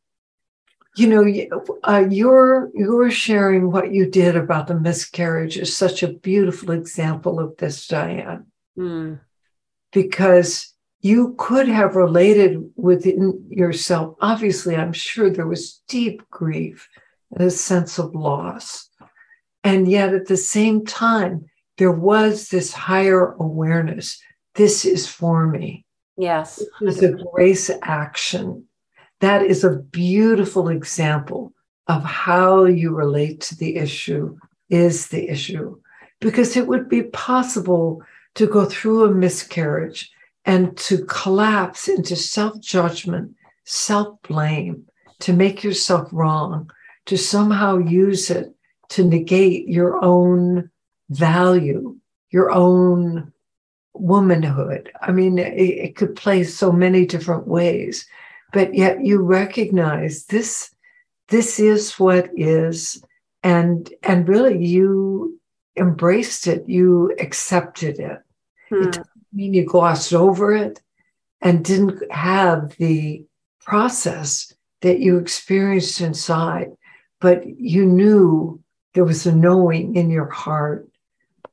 You know, uh, you're you're sharing what you did about the miscarriage is such a beautiful example of this, Diane. Mm. Because you could have related within yourself. Obviously, I'm sure there was deep grief and a sense of loss. And yet at the same time, there was this higher awareness. This is for me. Yes. This is a grace action. That is a beautiful example of how you relate to the issue is the issue. Because it would be possible to go through a miscarriage and to collapse into self judgment, self blame, to make yourself wrong, to somehow use it to negate your own value, your own womanhood. I mean, it, it could play so many different ways, but yet you recognize this. This is what is, and and really you embraced it. You accepted it. Hmm. It mean you glossed over it and didn't have the process that you experienced inside, but you knew there was a knowing in your heart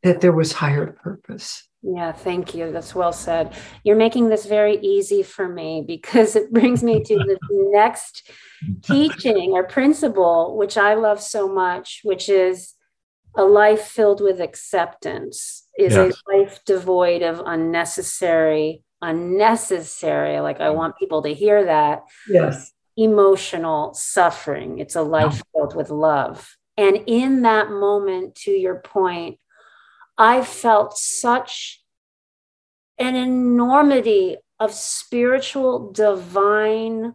that there was higher purpose. Yeah, thank you. That's well said. You're making this very easy for me because it brings me to the next teaching or principle, which I love so much, which is a life filled with acceptance is yes. a life devoid of unnecessary, unnecessary, like I want people to hear that. Yes. Emotional suffering. It's a life filled with love. And in that moment, to your point, I felt such an enormity of spiritual, divine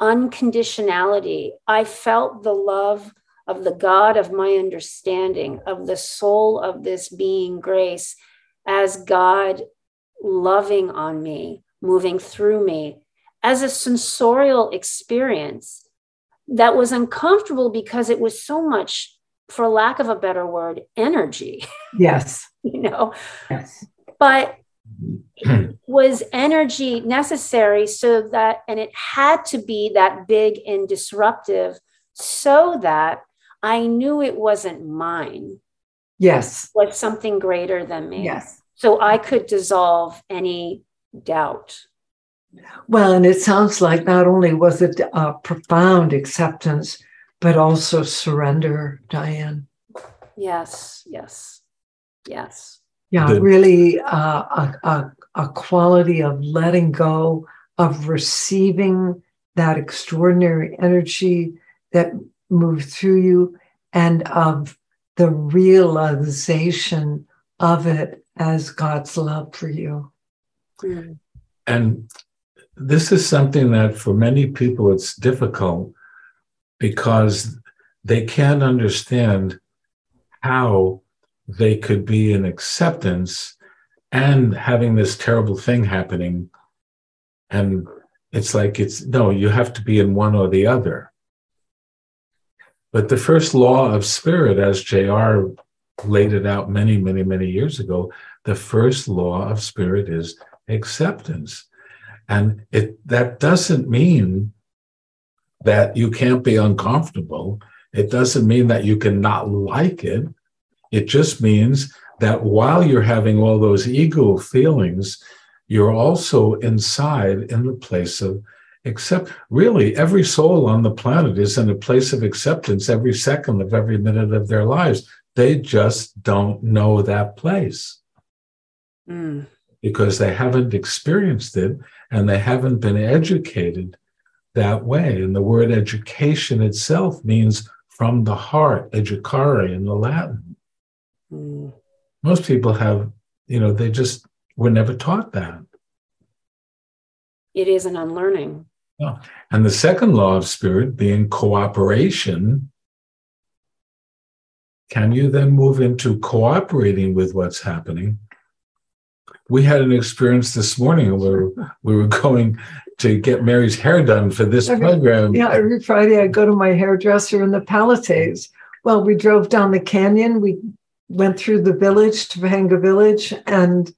unconditionality. I felt the love of the God of my understanding, of the soul of this being grace, as God loving on me, moving through me, as a sensorial experience that was uncomfortable because it was so much, for lack of a better word, energy. Yes. you know? Yes. But was energy necessary so that, and it had to be that big and disruptive so that I knew it wasn't mine. Yes. Was something greater than me. Yes. So I could dissolve any doubt. Well, and it sounds like not only was it a profound acceptance, but also surrender, Diane. Yes, yes, yes. Yeah, the- really uh, a, a, a quality of letting go, of receiving that extraordinary energy that move through you and of the realization of it as God's love for you. Mm. And this is something that for many people it's difficult because they can't understand how they could be in acceptance and having this terrible thing happening. And it's like, it's no, you have to be in one or the other. But the first law of spirit, as JR laid it out many, many, many years ago, the first law of spirit is acceptance. And it that doesn't mean that you can't be uncomfortable. It doesn't mean that you can not like it. It just means that while you're having all those ego feelings, you're also inside in the place of except really every soul on the planet is in a place of acceptance every second of every minute of their lives they just don't know that place mm. because they haven't experienced it and they haven't been educated that way. And the word education itself means from the heart educare in the latin. Mm. most people have you know they just were never taught that. It is an unlearning and the second law of spirit being cooperation can you then move into cooperating with what's happening? We had an experience this morning where we were going to get Mary's hair done for this Okay. program. Yeah, every Friday I go to my hairdresser in the Palisades. Well, we drove down the canyon. We went through the village, Topanga Village, and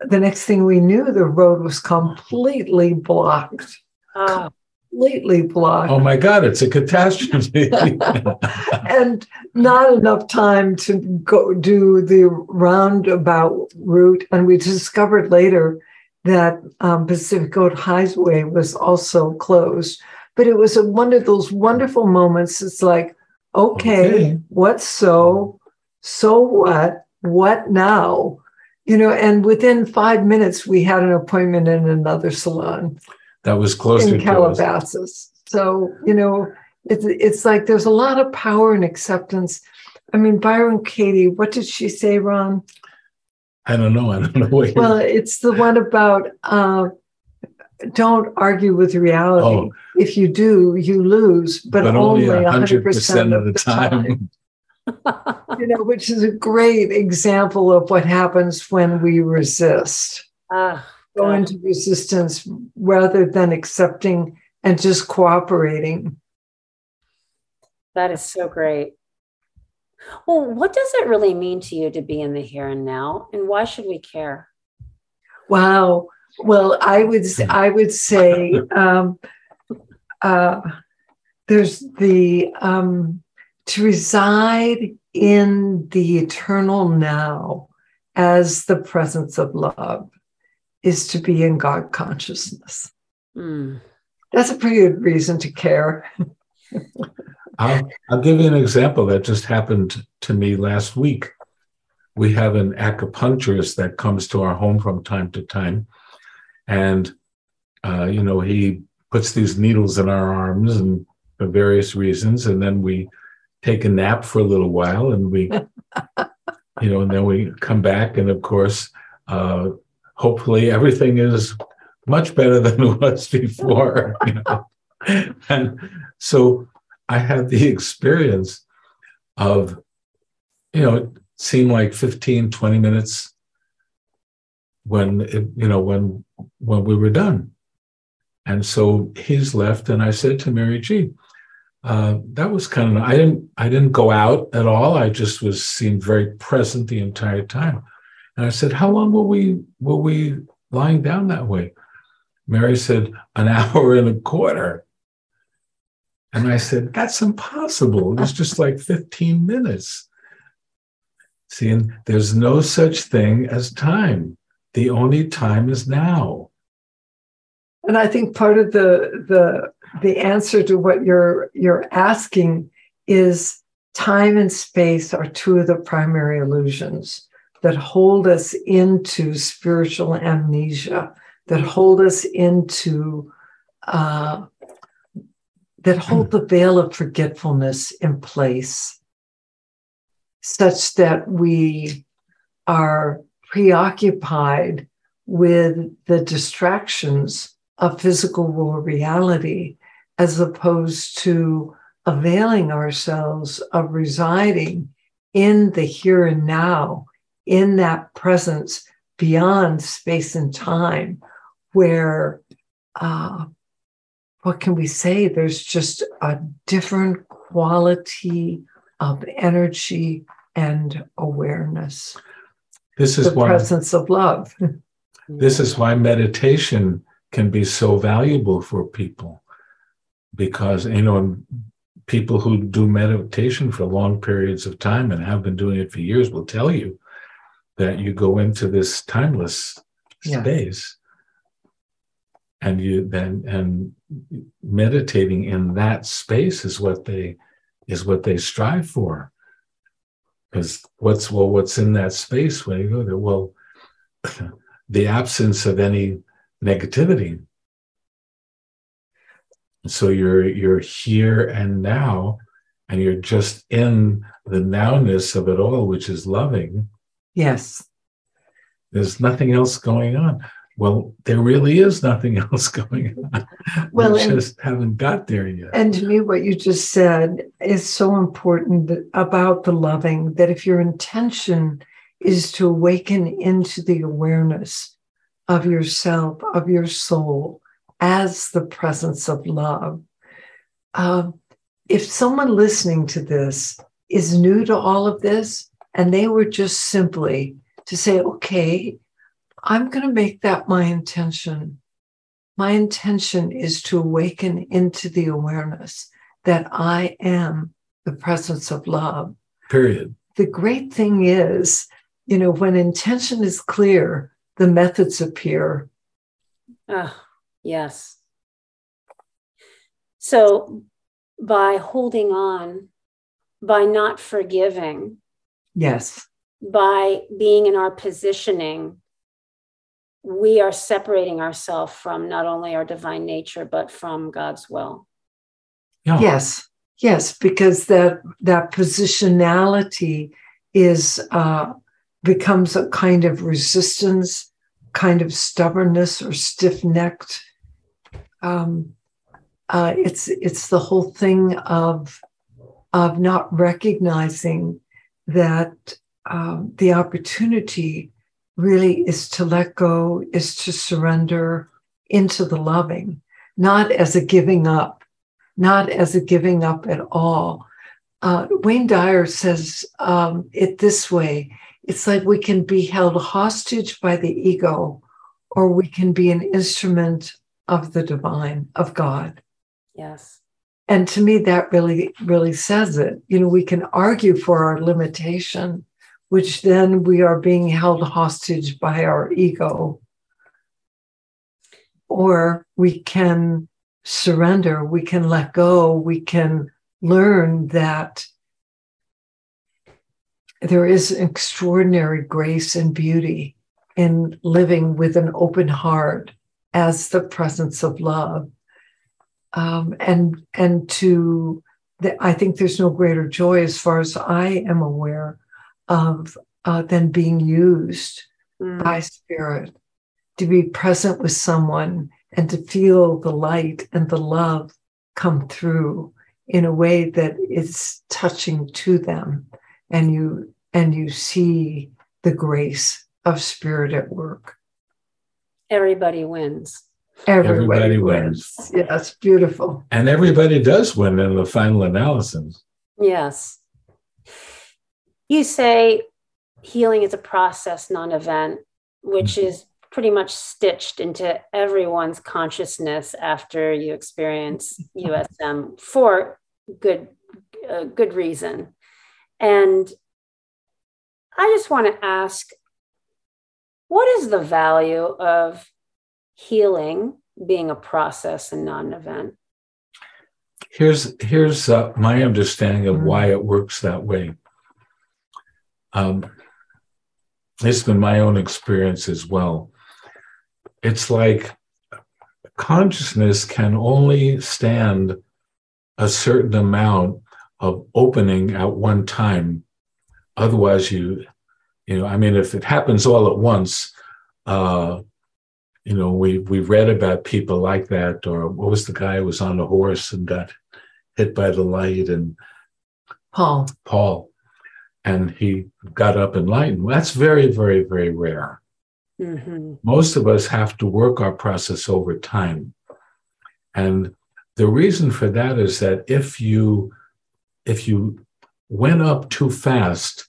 the next thing we knew, the road was completely blocked. Oh, Completely blocked. Oh my God, it's a catastrophe. and not enough time to go do the roundabout route. And we discovered later that um, Pacific Coast Highway was also closed. But it was a, one of those wonderful moments. It's like, okay, Okay. what so? So what? What now? You know, and within five minutes, we had an appointment in another salon that was closer in. Calabasas. So, you know, it's it's like there's a lot of power and acceptance. I mean, Byron Katie, what did she say, Ron? I don't know. I don't know what you're- Well, it's the one about uh, don't argue with reality. Oh. If you do, you lose, but, but only only 100%, 100% of the time. You know, which is a great example of what happens when we resist. ah, Go God. into resistance rather than accepting and just cooperating. that is so great. Well, what does it really mean to you to be in the here and now, and why should we care? Wow. Well, I would I would say um, uh, there's the um, to reside in the eternal now as the presence of love is to be in God consciousness. Hmm. That's a pretty good reason to care. I'll, I'll give you an example that just happened to me last week. We have an acupuncturist that comes to our home from time to time. And, uh, you know, he puts these needles in our arms and for various reasons. And then we take a nap for a little while and we, you know, and then we come back. And of course, uh, hopefully everything is much better than it was before. You know? and so I had the experience of, you know, it seemed like 15, 20 minutes when, it, you know, when, when we were done. And so he's left and I said to Mary G, uh, that was kind of, I didn't, I didn't go out at all. I just was seemed very present the entire time. And I said, how long were we, were we lying down that way? Mary said, an hour and a quarter. And I said, That's impossible. It was just like 15 minutes. See, and there's no such thing as time. The only time is now. And I think part of the the the answer to what you're you're asking is time and space are two of the primary illusions that hold us into spiritual amnesia, that hold us into uh, that hold the veil of forgetfulness in place, such that we are preoccupied with the distractions of physical world reality as opposed to availing ourselves of residing in the here and now, in that presence beyond space and time, where, uh, what can we say? There's just a different quality of energy and awareness, This is the why presence of love. this is why meditation can be so valuable for people. Because you know, people who do meditation for long periods of time and have been doing it for years will tell you that you go into this timeless Yeah. space and you then and meditating in that space is what they is what they strive for. Because what's well what's in that space when you go there? Well the absence of any negativity. So you're you're here and now and you're just in the nowness of it all which is loving. Yes. there's nothing else going on well, there really is nothing else going on. Well, we and- just haven't got there yet. And to me, what you just said is so important about the loving that if your intention is to awaken into the awareness of yourself, of your soul, as the presence of love, um, if someone listening to this is new to all of this and they were just simply to say, okay, I'm going to make that my intention my intention is to awaken into the awareness that I am the presence of love. Period. The great thing is, you know, when intention is clear, the methods appear. Ah, yes. So by holding on, by not forgiving, Yes, by being in our positioning, we are separating ourselves from not only our divine nature, but from God's will. Yeah. yes, yes, because that that positionality is uh, becomes a kind of resistance, kind of stubbornness or stiff necked. Um, uh, it's it's the whole thing of of not recognizing that um, the opportunity really is to let go, is to surrender into the loving, not as a giving up, not as a giving up at all. Uh, Wayne Dyer says um, it this way it's like we can be held hostage by the ego, or we can be an instrument of the divine, of God. Yes. And to me, that really, really says it. You know, we can argue for our limitation, which then we are being held hostage by our ego. Or we can surrender, we can let go, we can learn that there is extraordinary grace and beauty in living with an open heart as the presence of love um, and and to the, I think there's no greater joy as far as I am aware of uh, than being used Mm. by spirit to be present with someone and to feel the light and the love come through in a way that is touching to them and you and you see the grace of spirit at work Everybody wins. everybody, Everybody wins. wins. yes beautiful And everybody does win in the final analysis. Yes. You say healing is a process, non event, which Mhm. is pretty much stitched into everyone's consciousness after you experience USM for good, uh, good reason. And I just want to ask what is the value of healing being a process and not an event? Here's here's uh, my understanding of Mm. why it works that way. Um, it's been my own experience as well. It's like consciousness can only stand a certain amount of opening at one time. Otherwise, you, you know, I mean, if it happens all at once, uh, you know, we we read about people like that, or what was the guy who was on a horse and got hit by the light, and paul Paul, and he got up enlightened. That's very, very, very rare. Mhm. Most of us have to work our process over time. And the reason for that is that if you if you went up too fast,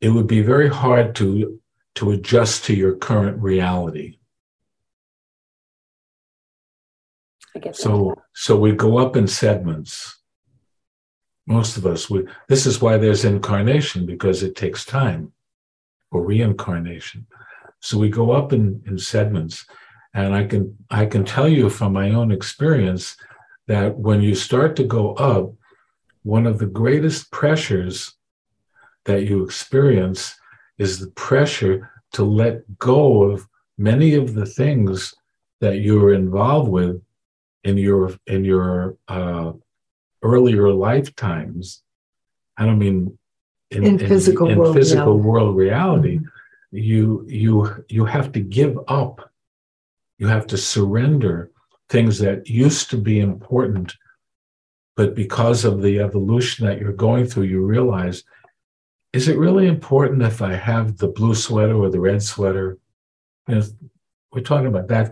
it would be very hard to to adjust to your current reality. I get that. So so we go up in segments. Most of us we this is why there's incarnation because it takes time or reincarnation. So we go up in, in segments. And I can I can tell you from my own experience that when you start to go up, one of the greatest pressures that you experience is the pressure to let go of many of the things that you're involved with in your in your uh, earlier lifetimes. I don't mean In physical in world physical reality. world reality. Mm-hmm. You you you have to give up You have to surrender things that used to be important, but because of the evolution that you're going through, you realize is it really important if I have the blue sweater or the red sweater? You know, we're talking about that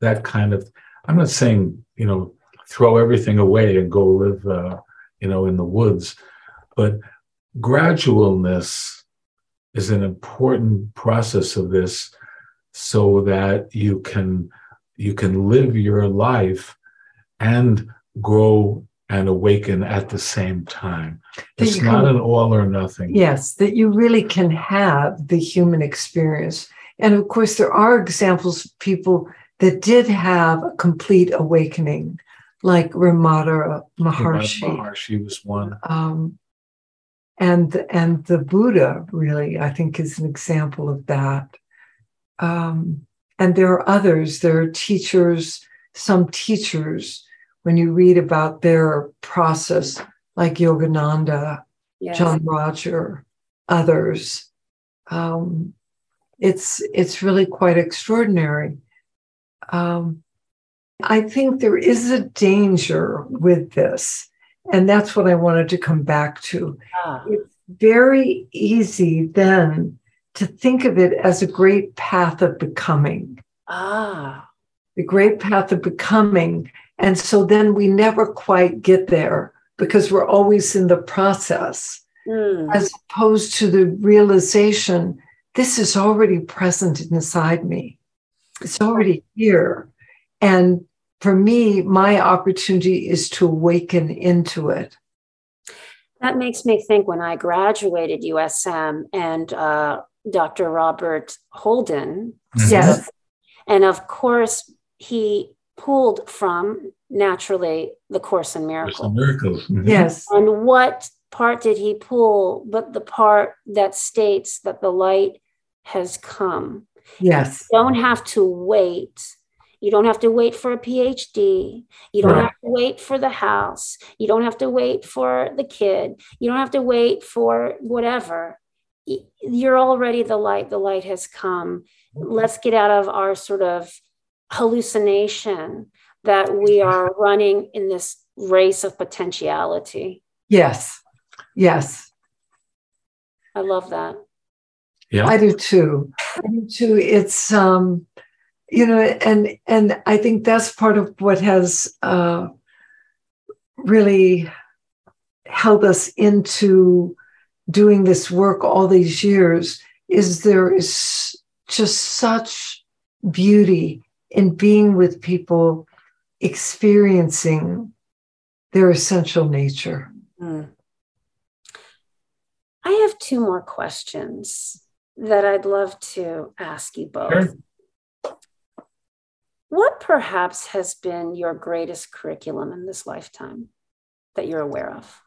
that kind of. I'm not saying you know throw everything away and go live uh, you know in the woods, but gradualness is an important process of this, so that you can you can live your life and grow and awaken at the same time. It's not can, an all or nothing. Yes, that you really can have the human experience. And of course, there are examples of people that did have a complete awakening, like Ramana Maharshi. Maharshi was one. Um, and and the Buddha really, I think, is an example of that. Um, and there are others. There are teachers, some teachers when you read about their process, like Yogananda, yes. John-Roger, others, um, it's it's really quite extraordinary. Um, I think there is a danger with this, and that's what I wanted to come back to. Ah. It's very easy then to think of it as a great path of becoming. Ah. The great path of becoming and so then we never quite get there because we're always in the process, mm. as opposed to the realization this is already present inside me. It's already here. And for me, my opportunity is to awaken into it. That makes me think when I graduated USM and uh, Dr. Robert Holden. Mm-hmm. Yes. And of course, he pulled from naturally the Course in Miracles. Miracles. Mm-hmm. Yes. And what part did he pull? But the part that states that the light has come. Yes. You don't have to wait. You don't have to wait for a PhD. You don't right. have to wait for the house. You don't have to wait for the kid. You don't have to wait for whatever. You're already the light. The light has come. Let's get out of our sort of hallucination that we are running in this race of potentiality. Yes. Yes. I love that. Yeah. I do too. I do too. It's um, you know, and and I think that's part of what has uh really held us into doing this work all these years is there is just such beauty in being with people experiencing their essential nature. Mm. I have two more questions that I'd love to ask you both. Sure. What perhaps has been your greatest curriculum in this lifetime that you're aware of?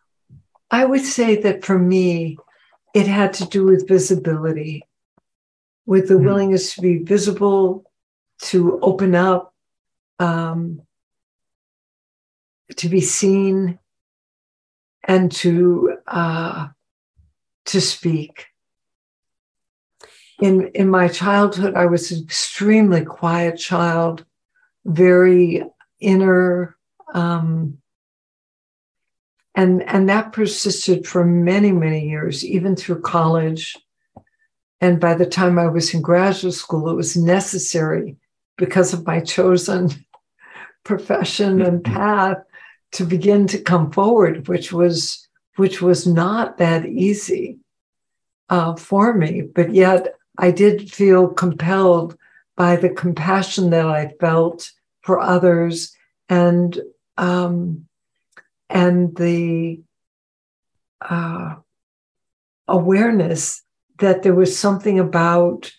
I would say that for me, it had to do with visibility, with the mm willingness to be visible to open up, um, to be seen, and to uh, to speak. In in my childhood, I was an extremely quiet child, very inner. Um, and, and that persisted for many, many years, even through college. And by the time I was in graduate school, it was necessary because of my chosen profession and mm-hmm. path to begin to come forward, which was which was not that easy uh, for me. But yet I did feel compelled by the compassion that I felt for others and um, and the uh, awareness that there was something about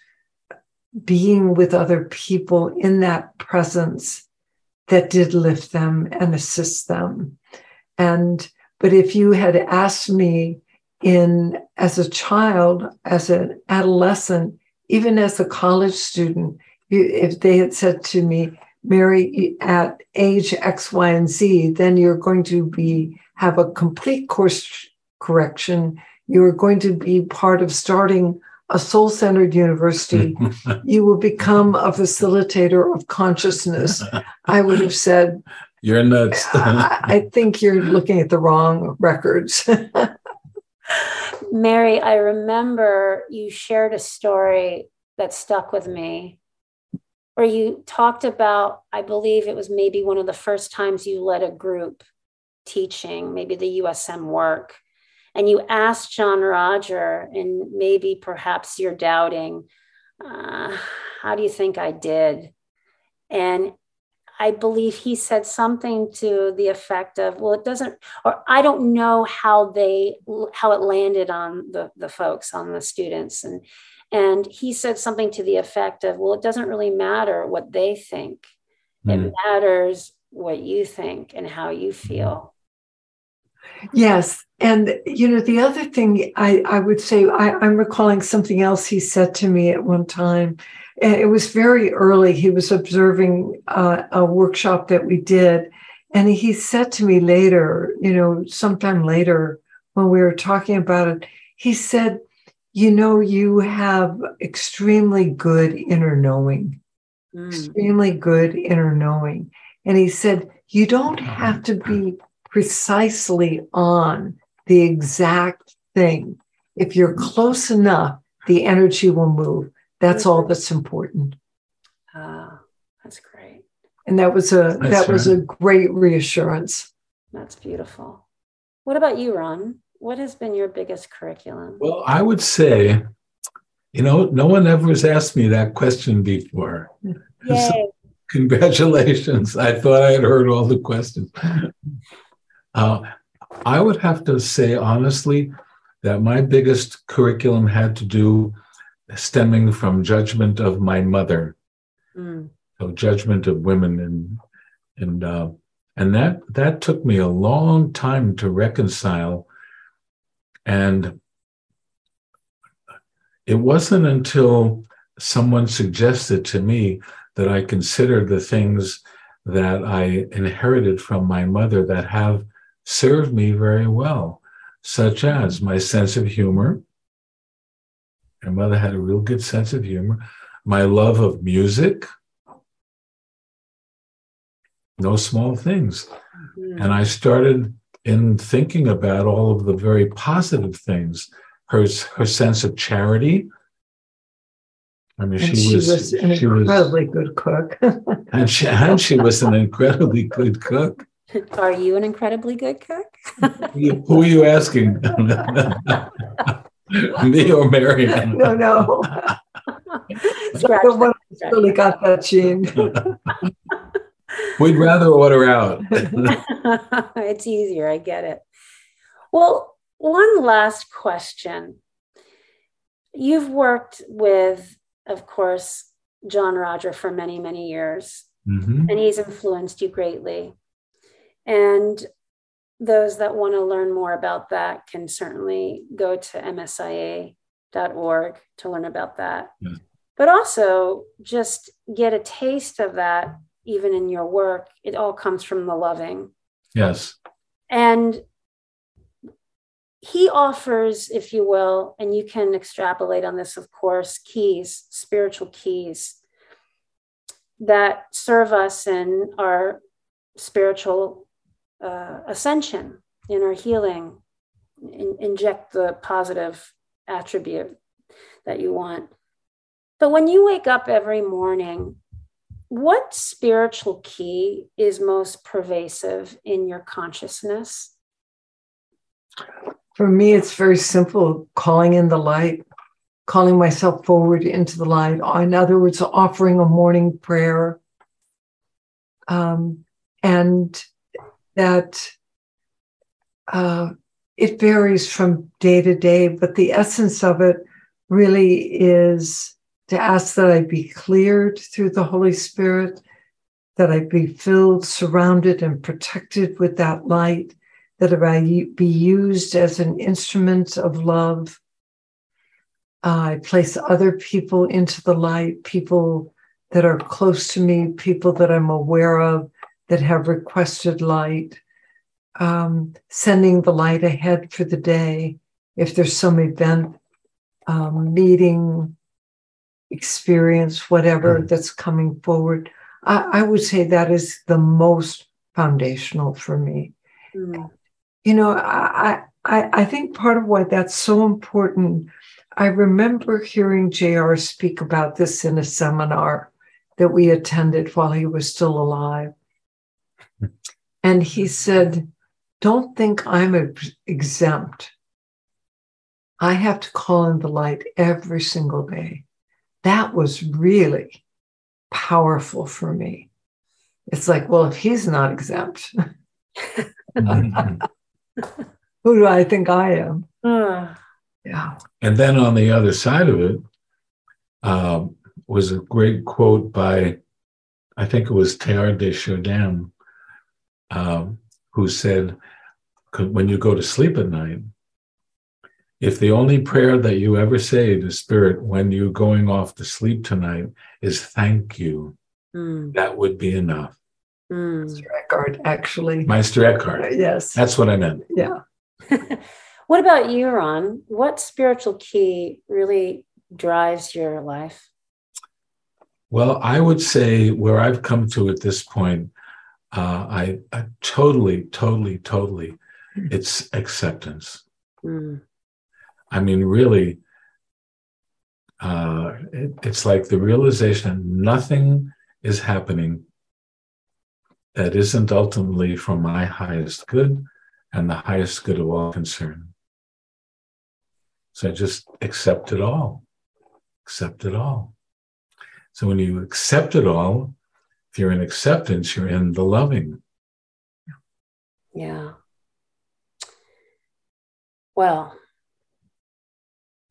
being with other people in that presence that did lift them and assist them. And, but if you had asked me in as a child, as an adolescent, even as a college student, if they had said to me, Mary, at age X, Y, and Z, then you're going to be have a complete course correction. You're going to be part of starting a soul centered university, you will become a facilitator of consciousness. I would have said, You're nuts. I, I think you're looking at the wrong records. Mary, I remember you shared a story that stuck with me where you talked about, I believe it was maybe one of the first times you led a group teaching, maybe the USM work. And you asked John-Roger, and maybe perhaps you're doubting, uh, how do you think I did? And I believe he said something to the effect of, well, it doesn't, or I don't know how they, how it landed on the, the folks, on the students. And, and he said something to the effect of, well, it doesn't really matter what they think. Mm. It hmm. matters what you think and how you feel. Yes. And, you know, the other thing I, I would say, I, I'm recalling something else he said to me at one time. And it was very early. He was observing uh, a workshop that we did. And he said to me later, you know, sometime later when we were talking about it, he said, you know, you have extremely good inner knowing, mm. extremely good inner knowing. And he said, you don't have to be precisely on the exact thing. If you're close enough, the energy will move. That's all that's important. Ah, that's great. And that was a that's that was a great reassurance. That's beautiful. What about you, Ron? What has been your biggest curriculum? Well, I would say, you know, no one ever has asked me that question before. So, congratulations. I thought I had heard all the questions. Uh, I would have to say honestly that my biggest curriculum had to do stemming from judgment of my mother, mm. so judgment of women, and and uh, and that that took me a long time to reconcile, and it wasn't until someone suggested to me that I consider the things that I inherited from my mother that have served me very well, such as my sense of humor. My mother had a real good sense of humor. My love of music. No small things. Mm-hmm. And I started in thinking about all of the very positive things her, her sense of charity. I mean, she, she, was, was an she incredibly was, good cook. and, she, and she was an incredibly good cook. Are you an incredibly good cook? Who are you asking? Me or Marianne? No, no. Scratch the one really got that gene. We'd rather order out. it's easier. I get it. Well, one last question. You've worked with, of course, John-Roger for many, many years, mm-hmm. and he's influenced you greatly. And those that want to learn more about that can certainly go to msia.org to learn about that. Yeah. But also just get a taste of that even in your work. It all comes from the loving. Yes. And he offers, if you will, and you can extrapolate on this, of course, keys, spiritual keys that serve us in our spiritual uh, ascension, in our healing, in, inject the positive attribute that you want. But when you wake up every morning, what spiritual key is most pervasive in your consciousness? For me, it's very simple calling in the light, calling myself forward into the light. In other words, offering a morning prayer. Um, and that uh, it varies from day to day, but the essence of it really is to ask that I be cleared through the Holy Spirit, that I be filled, surrounded, and protected with that light, that I be used as an instrument of love. I place other people into the light, people that are close to me, people that I'm aware of, that have requested light, um, sending the light ahead for the day if there's some event um, meeting, experience, whatever mm. that's coming forward. I, I, would say that is the most foundational for me. Mm. You know, I, I, I think part of why that's so important. I remember hearing JR speak about this in a seminar that we attended while he was still alive. And he said, Don't think I'm exempt. I have to call in the light every single day. That was really powerful for me. It's like, well, if he's not exempt, who do I think I am? Uh. Yeah. And then on the other side of it um, was a great quote by, I think it was Teilhard de Chardin, um, who said, when you go to sleep at night, if the only prayer that you ever say to Spirit when you're going off to sleep tonight is thank you, mm. that would be enough. Mm. Meister Eckhart, actually. Meister Eckhart. Uh, yes. That's what I meant. Yeah. what about you, Ron? What spiritual key really drives your life? Well, I would say where I've come to at this point, uh, I, I, totally, totally, totally, it's acceptance. Mm. I mean, really, uh, it, it's like the realization nothing is happening that isn't ultimately for my highest good and the highest good of all concerned. So just accept it all, accept it all. So when you accept it all, if you're in acceptance, you're in the loving. Yeah. Well,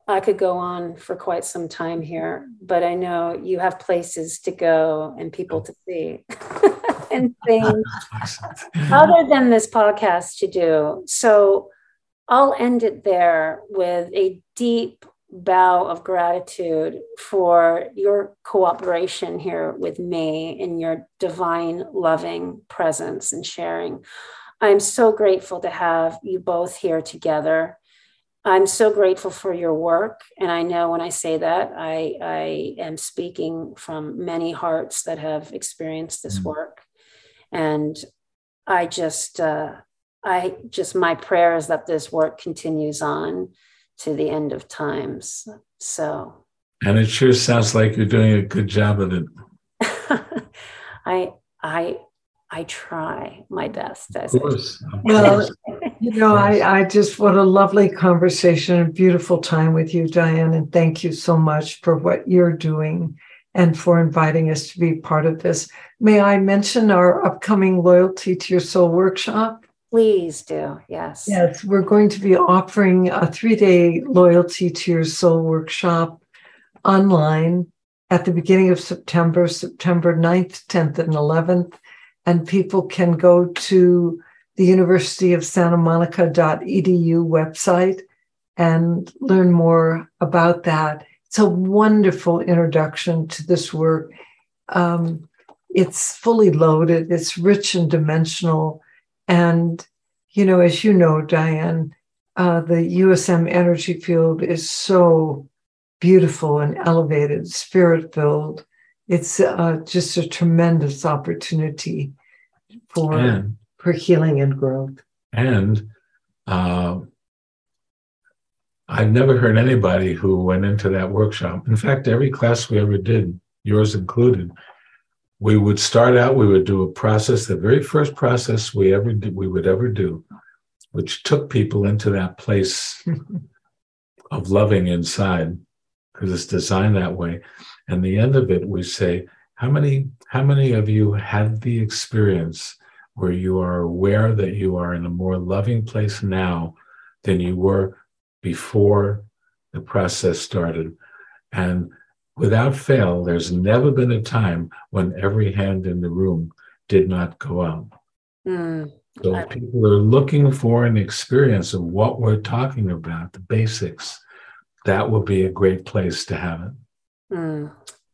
I could go on for quite some time here, but I know you have places to go and people to see and things other than this podcast to do. So I'll end it there with a deep bow of gratitude for your cooperation here with me in your divine, loving presence and sharing. I'm so grateful to have you both here together. I'm so grateful for your work. And I know when I say that, I, I am speaking from many hearts that have experienced this mm-hmm. work. And I just, uh, I just, my prayer is that this work continues on to the end of times. So. And it sure sounds like you're doing a good job of it. I, I, I try my best. As of course. Well, you know, I, I just, what a lovely conversation, a beautiful time with you, Diane. And thank you so much for what you're doing and for inviting us to be part of this. May I mention our upcoming Loyalty to Your Soul workshop? Please do. Yes. Yes, we're going to be offering a three day Loyalty to Your Soul workshop online at the beginning of September, September 9th, 10th, and 11th and people can go to the University of Santa Monica.edu website and learn more about that. It's a wonderful introduction to this work. Um, it's fully loaded, it's rich and dimensional. And, you know, as you know, Diane, uh, the USM energy field is so beautiful and elevated, spirit filled. It's uh, just a tremendous opportunity for for healing and growth. And uh, I've never heard anybody who went into that workshop. In fact, every class we ever did, yours included, we would start out. We would do a process. The very first process we ever did, we would ever do, which took people into that place of loving inside, because it's designed that way. And the end of it, we say, how many how many of you had the experience where you are aware that you are in a more loving place now than you were before the process started. And without fail, there's never been a time when every hand in the room did not go up. Mm. So if people are looking for an experience of what we're talking about, the basics, that would be a great place to have it. Mm.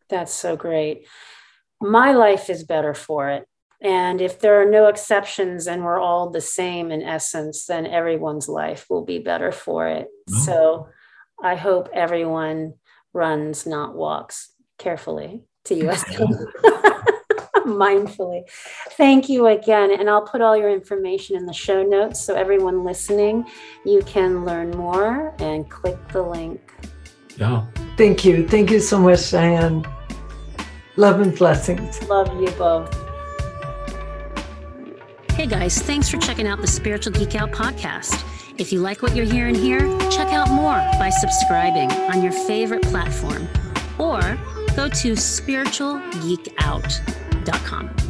That's so great. My life is better for it. And if there are no exceptions and we're all the same in essence, then everyone's life will be better for it. Mm-hmm. So I hope everyone runs, not walks carefully to USC. mindfully. Thank you again. And I'll put all your information in the show notes so everyone listening, you can learn more and click the link. Yeah. Thank you. Thank you so much, Diane. Love and blessings. Love you both. Hey guys, thanks for checking out the Spiritual Geek Out podcast. If you like what you're hearing here, check out more by subscribing on your favorite platform or go to spiritualgeekout.com.